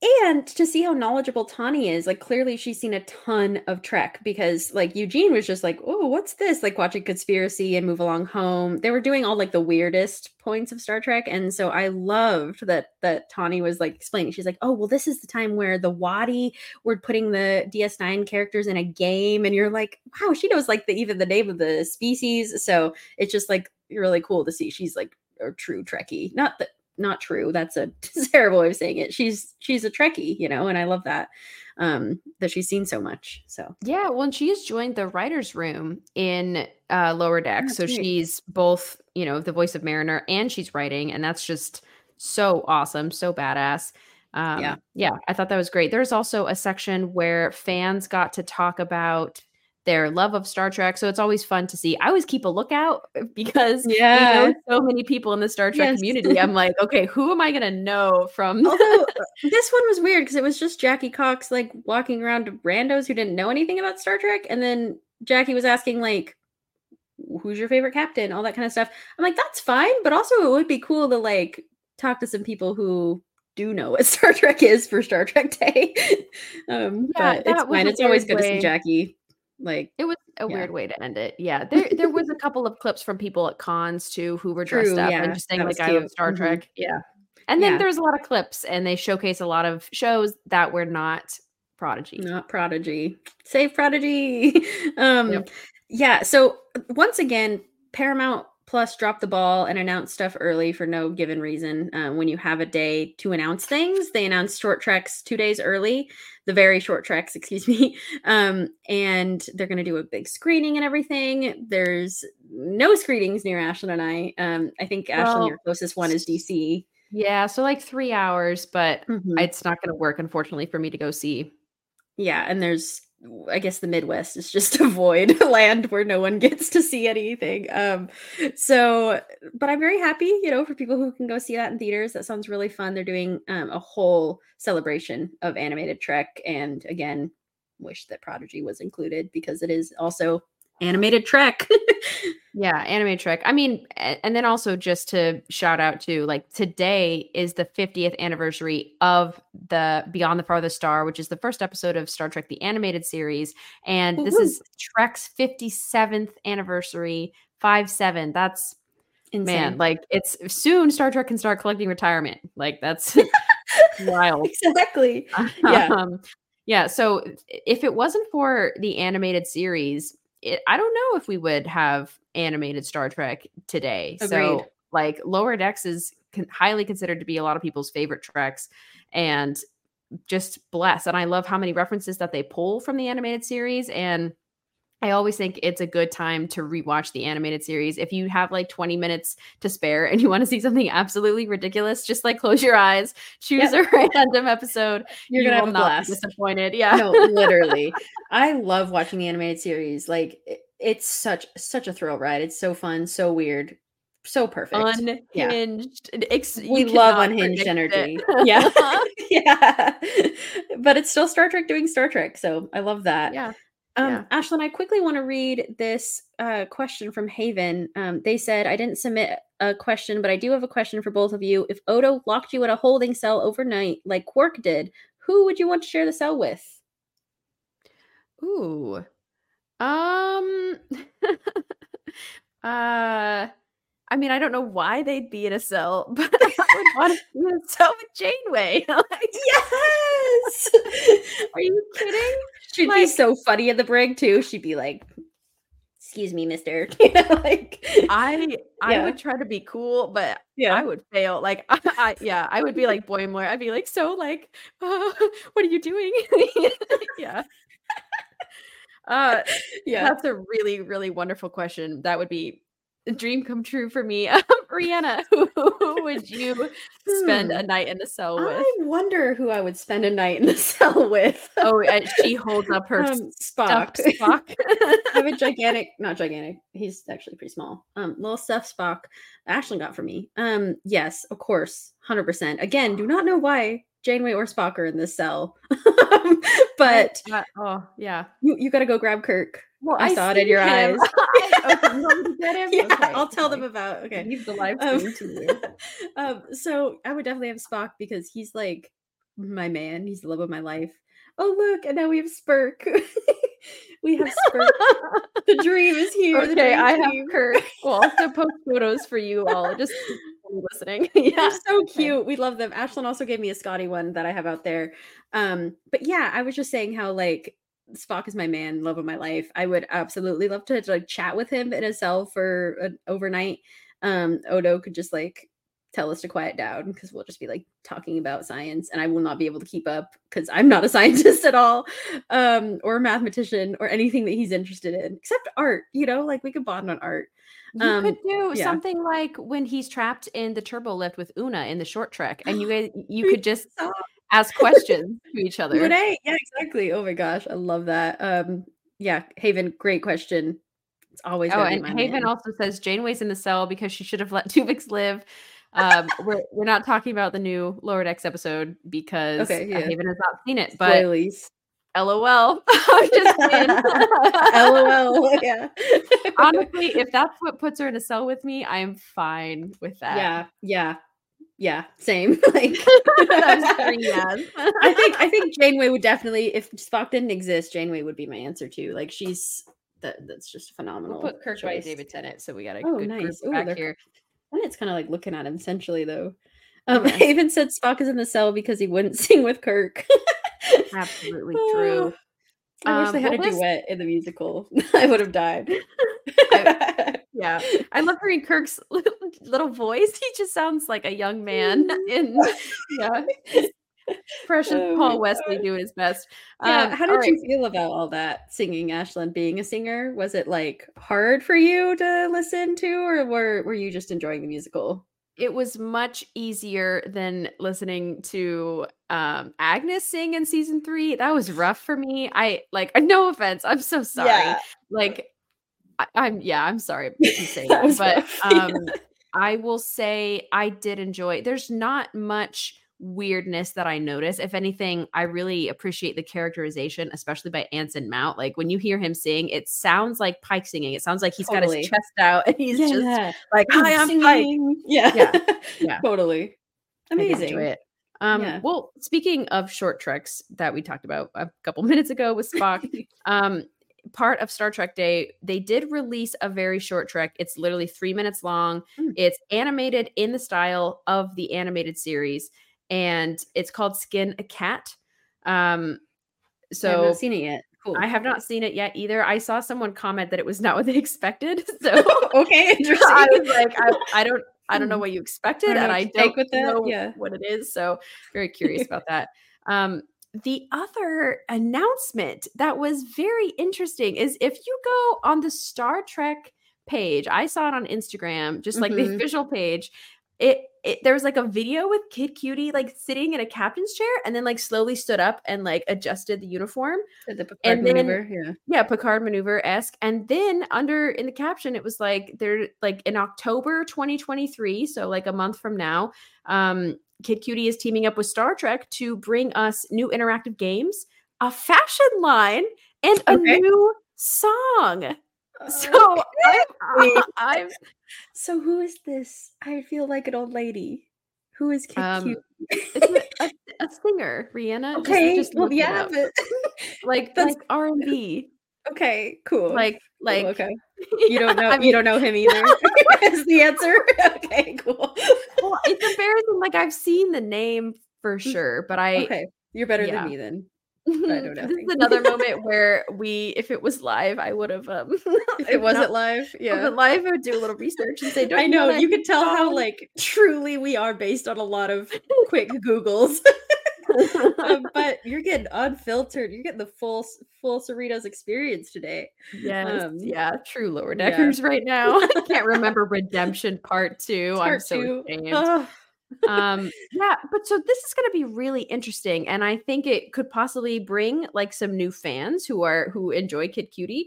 And to see how knowledgeable Tawny is, like clearly she's seen a ton of Trek because like Eugene was just like, oh, what's this? Like watching Conspiracy and Move Along Home. They were doing all like the weirdest points of Star Trek. And so I loved that that Tawny was like explaining. She's like, oh, well, this is the time where the Wadi were putting the DS9 characters in a game. And you're like, wow, she knows like the even the name of the species. So it's just like really cool to see she's like a true Trekkie. Not that not true. That's a [LAUGHS] terrible way of saying it. She's she's a Trekkie, you know, and I love that. Um, that she's seen so much. So Yeah, well, and she has joined the writers' room in uh, Lower Deck, That's so great. she's both, you know, the voice of Mariner and she's writing, and that's just so awesome, so badass. Um, Yeah. yeah, I thought that was great. There's also a section where fans got to talk about their love of Star Trek, so it's always fun to see. I always keep a lookout [LAUGHS] because we know so many people in the Star Trek Yes. community. I'm like, [LAUGHS] okay, who am I gonna know from? [LAUGHS] Although uh, this one was weird because it was just Jackie Cox like walking around to randos who didn't know anything about Star Trek, and then Jackie was asking like, "Who's your favorite captain?" All that kind of stuff. I'm like, that's fine, but also it would be cool to like talk to some people who do know what Star Trek is for Star Trek Day. um, Yeah, but it's fine. It's always good to see Jackie. Like, It was a Yeah. weird way to end it. Yeah. [LAUGHS] There there was a couple of clips from people at cons too who were dressed True, up yeah, and just saying like I love. Star Mhm. Trek. Yeah. And then Yeah. there's a lot of clips and they showcase a lot of shows that were not Prodigy. not prodigy save prodigy [LAUGHS] um Yep. yeah so once again paramount plus drop the ball and announce stuff early for no given reason um, when you have a day to announce things they announce short treks two days early the very short treks [LAUGHS] excuse me um and they're going to do a big screening and everything there's no screenings near Ashlyn and i um i think Ashlyn Well, your closest one is dc Yeah. So like three hours, but Mhm. it's not gonna work, unfortunately, for me to go see. yeah and there's I guess the Midwest is just [LAUGHS] a void [LAUGHS] land where no one gets to see anything. Um, so, but I'm very happy, you know, for people who can go see that in theaters. That sounds really fun. They're doing um, a whole celebration of animated Trek, and again, wish that Prodigy was included because it is also animated Trek. [LAUGHS] yeah, animated Trek. I mean, and then also just to shout out to like today is the 50th anniversary of the Beyond the Farthest Star, which is the first episode of Star Trek the animated series, and this is Trek's 57th anniversary. Five seven. That's Insane. man. Like it's soon. Star Trek can start collecting retirement. Like that's [LAUGHS] wild. Exactly. Yeah. Um, yeah. So if it wasn't for the animated series, it, I don't know if we would have animated Star Trek today. Agreed. So like Lower Decks is con- highly considered to be a lot of people's favorite treks and just bless. And I love how many references that they pull from the animated series and I always think it's a good time to rewatch the animated series. If you have like 20 minutes to spare and you want to see something absolutely ridiculous, just like close your eyes, choose yep. a [LAUGHS] random episode. You're you gonna have a blast. disappointed. Yeah. No, literally. [LAUGHS] I love watching the animated series. Like it's such such a thrill ride. It's so fun, so weird, so perfect. Unhinged. Yeah. Ex- we love unhinged energy. [LAUGHS] yeah. Uh-huh. yeah. But it's still Star Trek doing Star Trek. So I love that. Yeah. Um, yeah. Ashlyn, I quickly want to read this uh, question from Haven. Um, they said, I didn't submit a question, but I do have a question for both of you. If Odo locked you at a holding cell overnight, like Quark did, who would you want to share the cell with? Ooh. Um. [LAUGHS] uh. I mean, I don't know why they'd be in a cell, [LAUGHS] but I would [LAUGHS] want to be in a cell with Janeway. [LAUGHS] like, yes. Are you kidding? She'd like, be so funny in the brig too. She'd be like, "Excuse me, Mister." you know, like I, I yeah. would try to be cool, but yeah, I would fail. Like, I, I yeah, I would be like Boimler. I'd be like, "So, like, uh, what are you doing?" yeah. Uh, yeah, that's a really, really wonderful question. That would be dream come true for me. [LAUGHS] Um, Rhianna, who, [LAUGHS] who, would you spend a hmm. night in the cell with? I wonder who I would spend a night in the [LAUGHS] cell with. oh, she holds up her um, Spock. Spock. I have a gigantic, not gigantic. He's actually pretty small. Um, little stuffed Spock. Ashlyn got for me. Um, yes, of course, hundred percent. Again, do not know why Janeway or Spock are in this cell, [LAUGHS] but uh, oh yeah, you you got to go grab Kirk. Well, I, I saw it in your him. eyes. [LAUGHS] okay, [LAUGHS] yeah, okay, I'll tell them about. Okay, leave the live um, stream to you. um, so I would definitely have Spock because he's like my man. He's the love of my life. Oh look, and now we have Spirk. we have Spirk. the dream is here. Okay, I have Kirk. We'll also post photos for you all. Just listening. [LAUGHS] yeah, They're so [LAUGHS] cute. We love them. Ashlyn also gave me a Scotty one that I have out there. Um, but yeah, I was just saying how like Spock is my man, love of my life. I would absolutely love to, to like chat with him in a cell for an overnight. Um, Odo could just like tell us to quiet down because we'll just be like talking about science and I will not be able to keep up because I'm not a [LAUGHS] scientist at all um or a mathematician or anything that he's interested in except art you know like we could bond on art you um, could do yeah. something like when he's trapped in the turbo lift with Una in the short trek and you [GASPS] guys you could just ask [LAUGHS] questions to each other. Yeah, exactly. Oh my gosh, I love that. Um, yeah, Haven, great question. It's always oh, and Haven man. also says Janeway's in the cell because she should have let [LAUGHS] Tuvix live. Um, we're we're not talking about the new Lower Decks episode because okay, yeah. Haven has not seen it, but Spoilies. LOL. [LAUGHS] I'm just LOL. [LAUGHS] Yeah. Honestly, if that's what puts her in a cell with me, I am fine with that. Yeah. Yeah yeah, same. [LAUGHS] like I think I think Janeway would definitely if Spock didn't exist, Janeway would be my answer too. Like she's that that's just phenomenal. We'll put Kirk choice. by David Tennant, so we got a oh, good nice. Ooh, back here. And it's kind of like looking at him centrally though. Um, yeah. I even said Spock is in the cell because he wouldn't sing with Kirk. Absolutely true. I wish they um, had a duet in the musical. [LAUGHS] I would have died. I, [LAUGHS] yeah, I love hearing Kirk's [LAUGHS] little voice. He just sounds like a young man. In yeah, precious oh Paul Wesley God. do his best. Yeah, um, how did you feel about all that singing, Ashlyn? Being a singer, was it like hard for you to listen to, or were were you just enjoying the musical? It was much easier than listening to um Agnes sing in season three. That was rough for me. I like [LAUGHS] no offense. I'm so sorry. Yeah. Like I, am yeah, I'm sorry [LAUGHS] to say That that, but rough, [LAUGHS] um. I will say I did enjoy. There's not much weirdness that I notice. If anything, I really appreciate the characterization, especially by Anson Mount. Like when you hear him sing, it sounds like Pike singing. It sounds like he's got Totally. his chest out and he's just yeah. like, "Hi, I'm Pike." Yeah. Yeah. [LAUGHS] Yeah. totally. Amazing. Um, Yeah. Well, speaking of short treks that we talked about a couple [LAUGHS] minutes ago with Spock, [LAUGHS] um, part of Star Trek Day, they did release a very short trek. It's literally three minutes long. Mm. It's animated in the style of the animated series, and it's called Skin a Cat. Um, I so haven't seen it yet. Cool. I have not seen it yet either. I saw someone comment that it was not what they [LAUGHS] expected. [LAUGHS] So okay, interesting. [LAUGHS] I was like, I, I don't, I don't know Hmm. what you expected, I and I don't with that, know yeah. what it is. So very curious about that. Um, the other announcement that was very interesting is if you go on the Star Trek page, I saw it on Instagram, just like the Mhm. official page. It, it there was like a video with Kid Cudi like sitting in a captain's chair and then like slowly stood up and like adjusted the uniform the Picard and then- maneuver. Yeah. yeah picard maneuver esque and then under in the caption it was like they're like in october 2023 so like a month from now um Kid Cudi is teaming up with star trek to bring us new interactive games a fashion line and a Okay. new song so Okay. I'm, [LAUGHS] I'm So who is this? I feel like an old lady. Who is Kid Um, it's [LAUGHS] a, a, singer Rhianna okay. just well, look it yeah, but [LAUGHS] like that's- like r&b okay, cool. like like Cool, okay. You don't know. I you don't know him either. is the answer? Okay, cool. well, it's embarrassing. Like I've seen the name for sure, but I okay, you're better yeah. than me then. I know this is another [LAUGHS] moment where we, if it was live, I would have. Um, [LAUGHS] If it wasn't live. yeah. Yeah. live, I would do a little research and say, Don't I know that you can tell how like truly we are based on a lot of quick [LAUGHS] Googles. Um, but you're getting unfiltered. You're getting the full full Cerritos experience today. yes, um, yeah, true lower yeah. deckers right now. I can't remember Redemption Part Two. I'm Part so two. ashamed. Ugh. Um yeah but so this is going to be really interesting and i think it could possibly bring like some new fans who are who enjoy Kid Cudi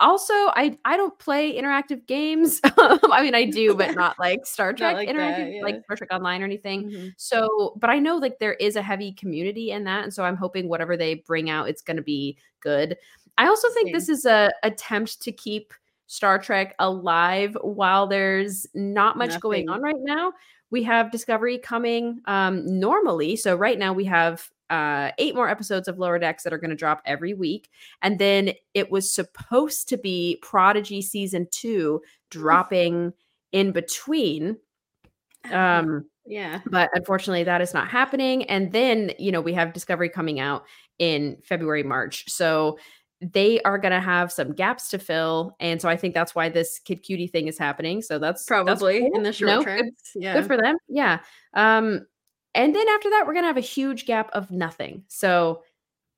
also i i don't play interactive games. [LAUGHS] I mean i do but not like star [LAUGHS] trek like that, interactive like star trek online or anything. Mhm. so but i know like there is a heavy community in that and so i'm hoping whatever they bring out it's going to be good. I also think this is a attempt to keep star trek alive while there's not much going on right now we have discovery coming um normally. So right now we have uh eight more episodes of lower decks that are going to drop every week. And then it was supposed to be prodigy season two dropping in between [SIGHS] um Yeah. but unfortunately that is not happening. And then you know we have discovery coming out in february march. So they are going to have some gaps to fill and so i think that's why this Kid Cudi thing is happening so that's that's Probably cool. in the short No, treks. good, Yeah. good for them yeah um and then after that we're going to have a huge gap of nothing so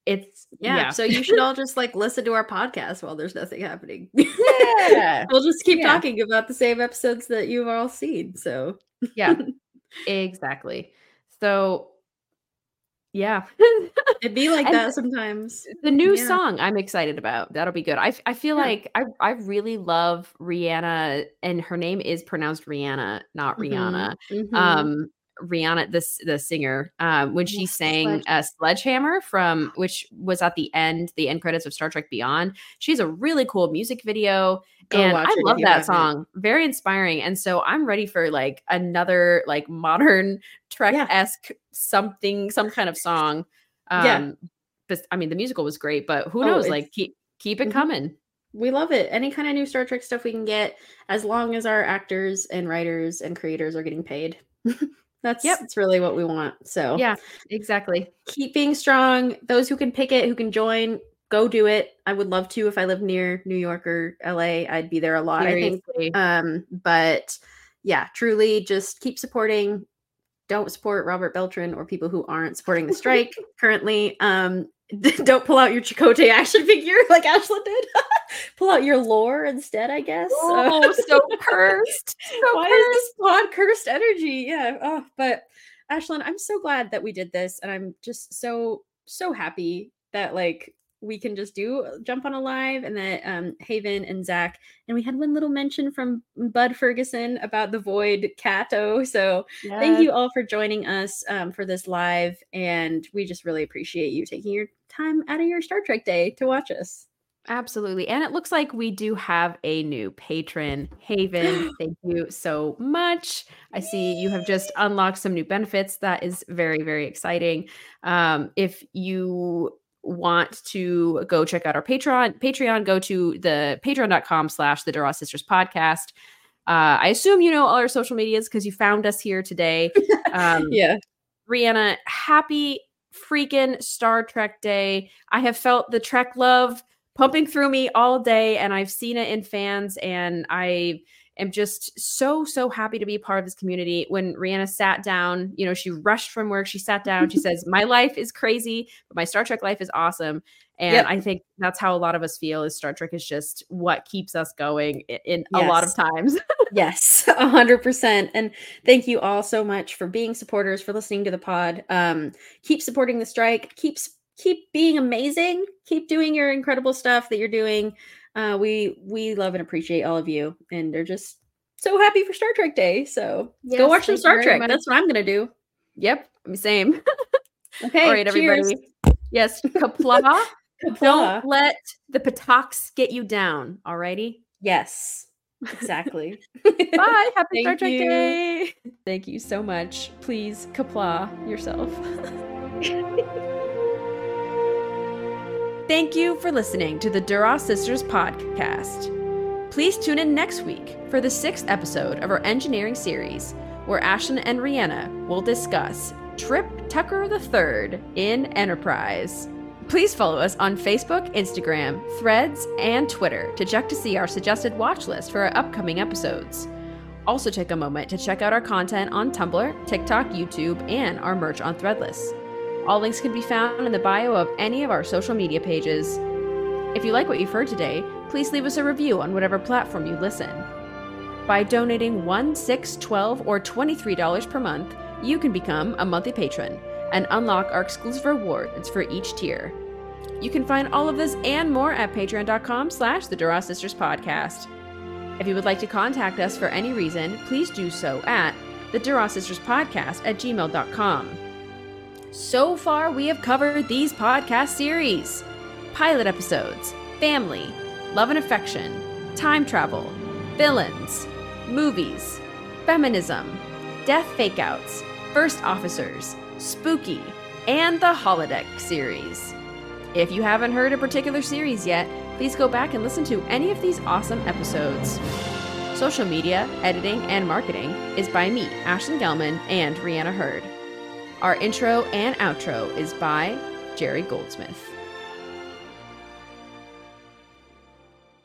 it's yeah. yeah So you should all just like listen to our podcast while there's nothing happening. yeah [LAUGHS] we'll just keep Yeah. talking about the same episodes that you've all seen. So yeah [LAUGHS] exactly so yeah it'd be like And that sometimes. the new Yeah. song I'm excited about. That'll be good. I, I feel Yeah. like I, I really love Rihanna and her name is pronounced Rihanna, not. Rihanna. Mhm. Um Rihanna this the singer um when she sang uh, Sledgehammer from which was at the end the end credits of Star Trek Beyond. She's a really cool music video Go and I love that song. Very inspiring. And so I'm ready for like another like modern [LAUGHS] Trek-esque something some kind of song. Um Yeah. but I mean the musical was great, but who Oh, knows? Like keep keep it Mhm. coming. we love it. Any kind of new Star Trek stuff we can get, as long as our actors and writers and creators are getting paid. [LAUGHS] That's Yep. that's really what we want. So Yeah, exactly. keep being strong. Those who can pick it, who can join, go do it. I would love to if I live near New York or LA. I'd be there a lot. I think Um, but yeah, truly just keep supporting. Don't support Robert Beltran or people who aren't supporting the [LAUGHS] strike currently, um, [LAUGHS] don't pull out your Chakotay action figure [LAUGHS] like Ashlyn did. pull out your lore instead, I guess. Oh, so cursed. So Why cursed. is this pod cursed energy? Yeah. Oh, but Ashlyn, I'm so glad that we did this, and I'm just so so happy that like we can just do jump on a live and that um Haven and Zach and we had one little mention from Bud Ferguson about the void Cato. So thank you all for joining us um, for this live and we just really appreciate you taking your time out of your Star Trek day to watch us. Absolutely. And it looks like we do have a new patron, Haven. [GASPS] Thank you so much. I see you have just unlocked some new benefits. That is very, very exciting. Um, if you want to go check out our Patreon, Patreon, go to the patreon.com slash the Duras Sisters podcast. Uh, I assume you know all our social medias because you found us here today. [LAUGHS] Um, Yeah. Rhianna, happy freaking Star Trek Day. I have felt the Trek love pumping through me all day, and I've seen it in fans, and I am just so, so happy to be a part of this community. When Rhianna sat down, you know, she rushed from work, she sat down, she says, My life is crazy, but my Star Trek life is awesome. And Yep. I think that's how a lot of us feel is Star Trek is just what keeps us going i- in a lot of times. [LAUGHS] Yes, a hundred percent. And thank you all so much for being supporters, for listening to the pod. Um, keep supporting the strike. Keep keep being amazing. Keep doing your incredible stuff that you're doing. Uh, we we love and appreciate all of you, and they're just so happy for Star Trek Day. So Yes, go watch some Star Trek. much. That's what I'm gonna do. yep, same. [LAUGHS] Okay, All right, cheers. everybody. Yes, [LAUGHS] Qapla'. Don't let the petaQs get you down. Alrighty. Yes, exactly. [LAUGHS] Bye. Happy Star Trek you. Day. Thank you so much. Please Qapla' yourself. Thank you for listening to the Duras Sisters podcast. Please tune in next week for the sixth episode of our engineering series, where Ashlyn and Rhianna will discuss Trip Tucker III in Enterprise. Please follow us on Facebook, Instagram, Threads, and Twitter to check to see our suggested watch list for our upcoming episodes. Also, take a moment to check out our content on Tumblr, TikTok, YouTube, and our merch on Threadless. All links can be found in the bio of any of our social media pages. If you like what you've heard today, please leave us a review on whatever platform you listen. By donating $1, $6, $12, or $23 per month, you can become a monthly patron and unlock our exclusive rewards for each tier. You can find all of this and more at patreon.com slash the Duras Sisters Podcast. If you would like to contact us for any reason, please do so at the Duras Sisters Podcast at gmail.com. So far, we have covered these podcast series pilot episodes, family, love and affection, time travel, villains, movies, feminism, death fakeouts, first officers, spooky, and the holodeck series. If you haven't heard a particular series yet, please go back and listen to any of these awesome episodes. Social media, editing, and marketing is by me, Ashlyn Gelman, and Rhianna Hurd. Our intro and outro is by Jerry Goldsmith.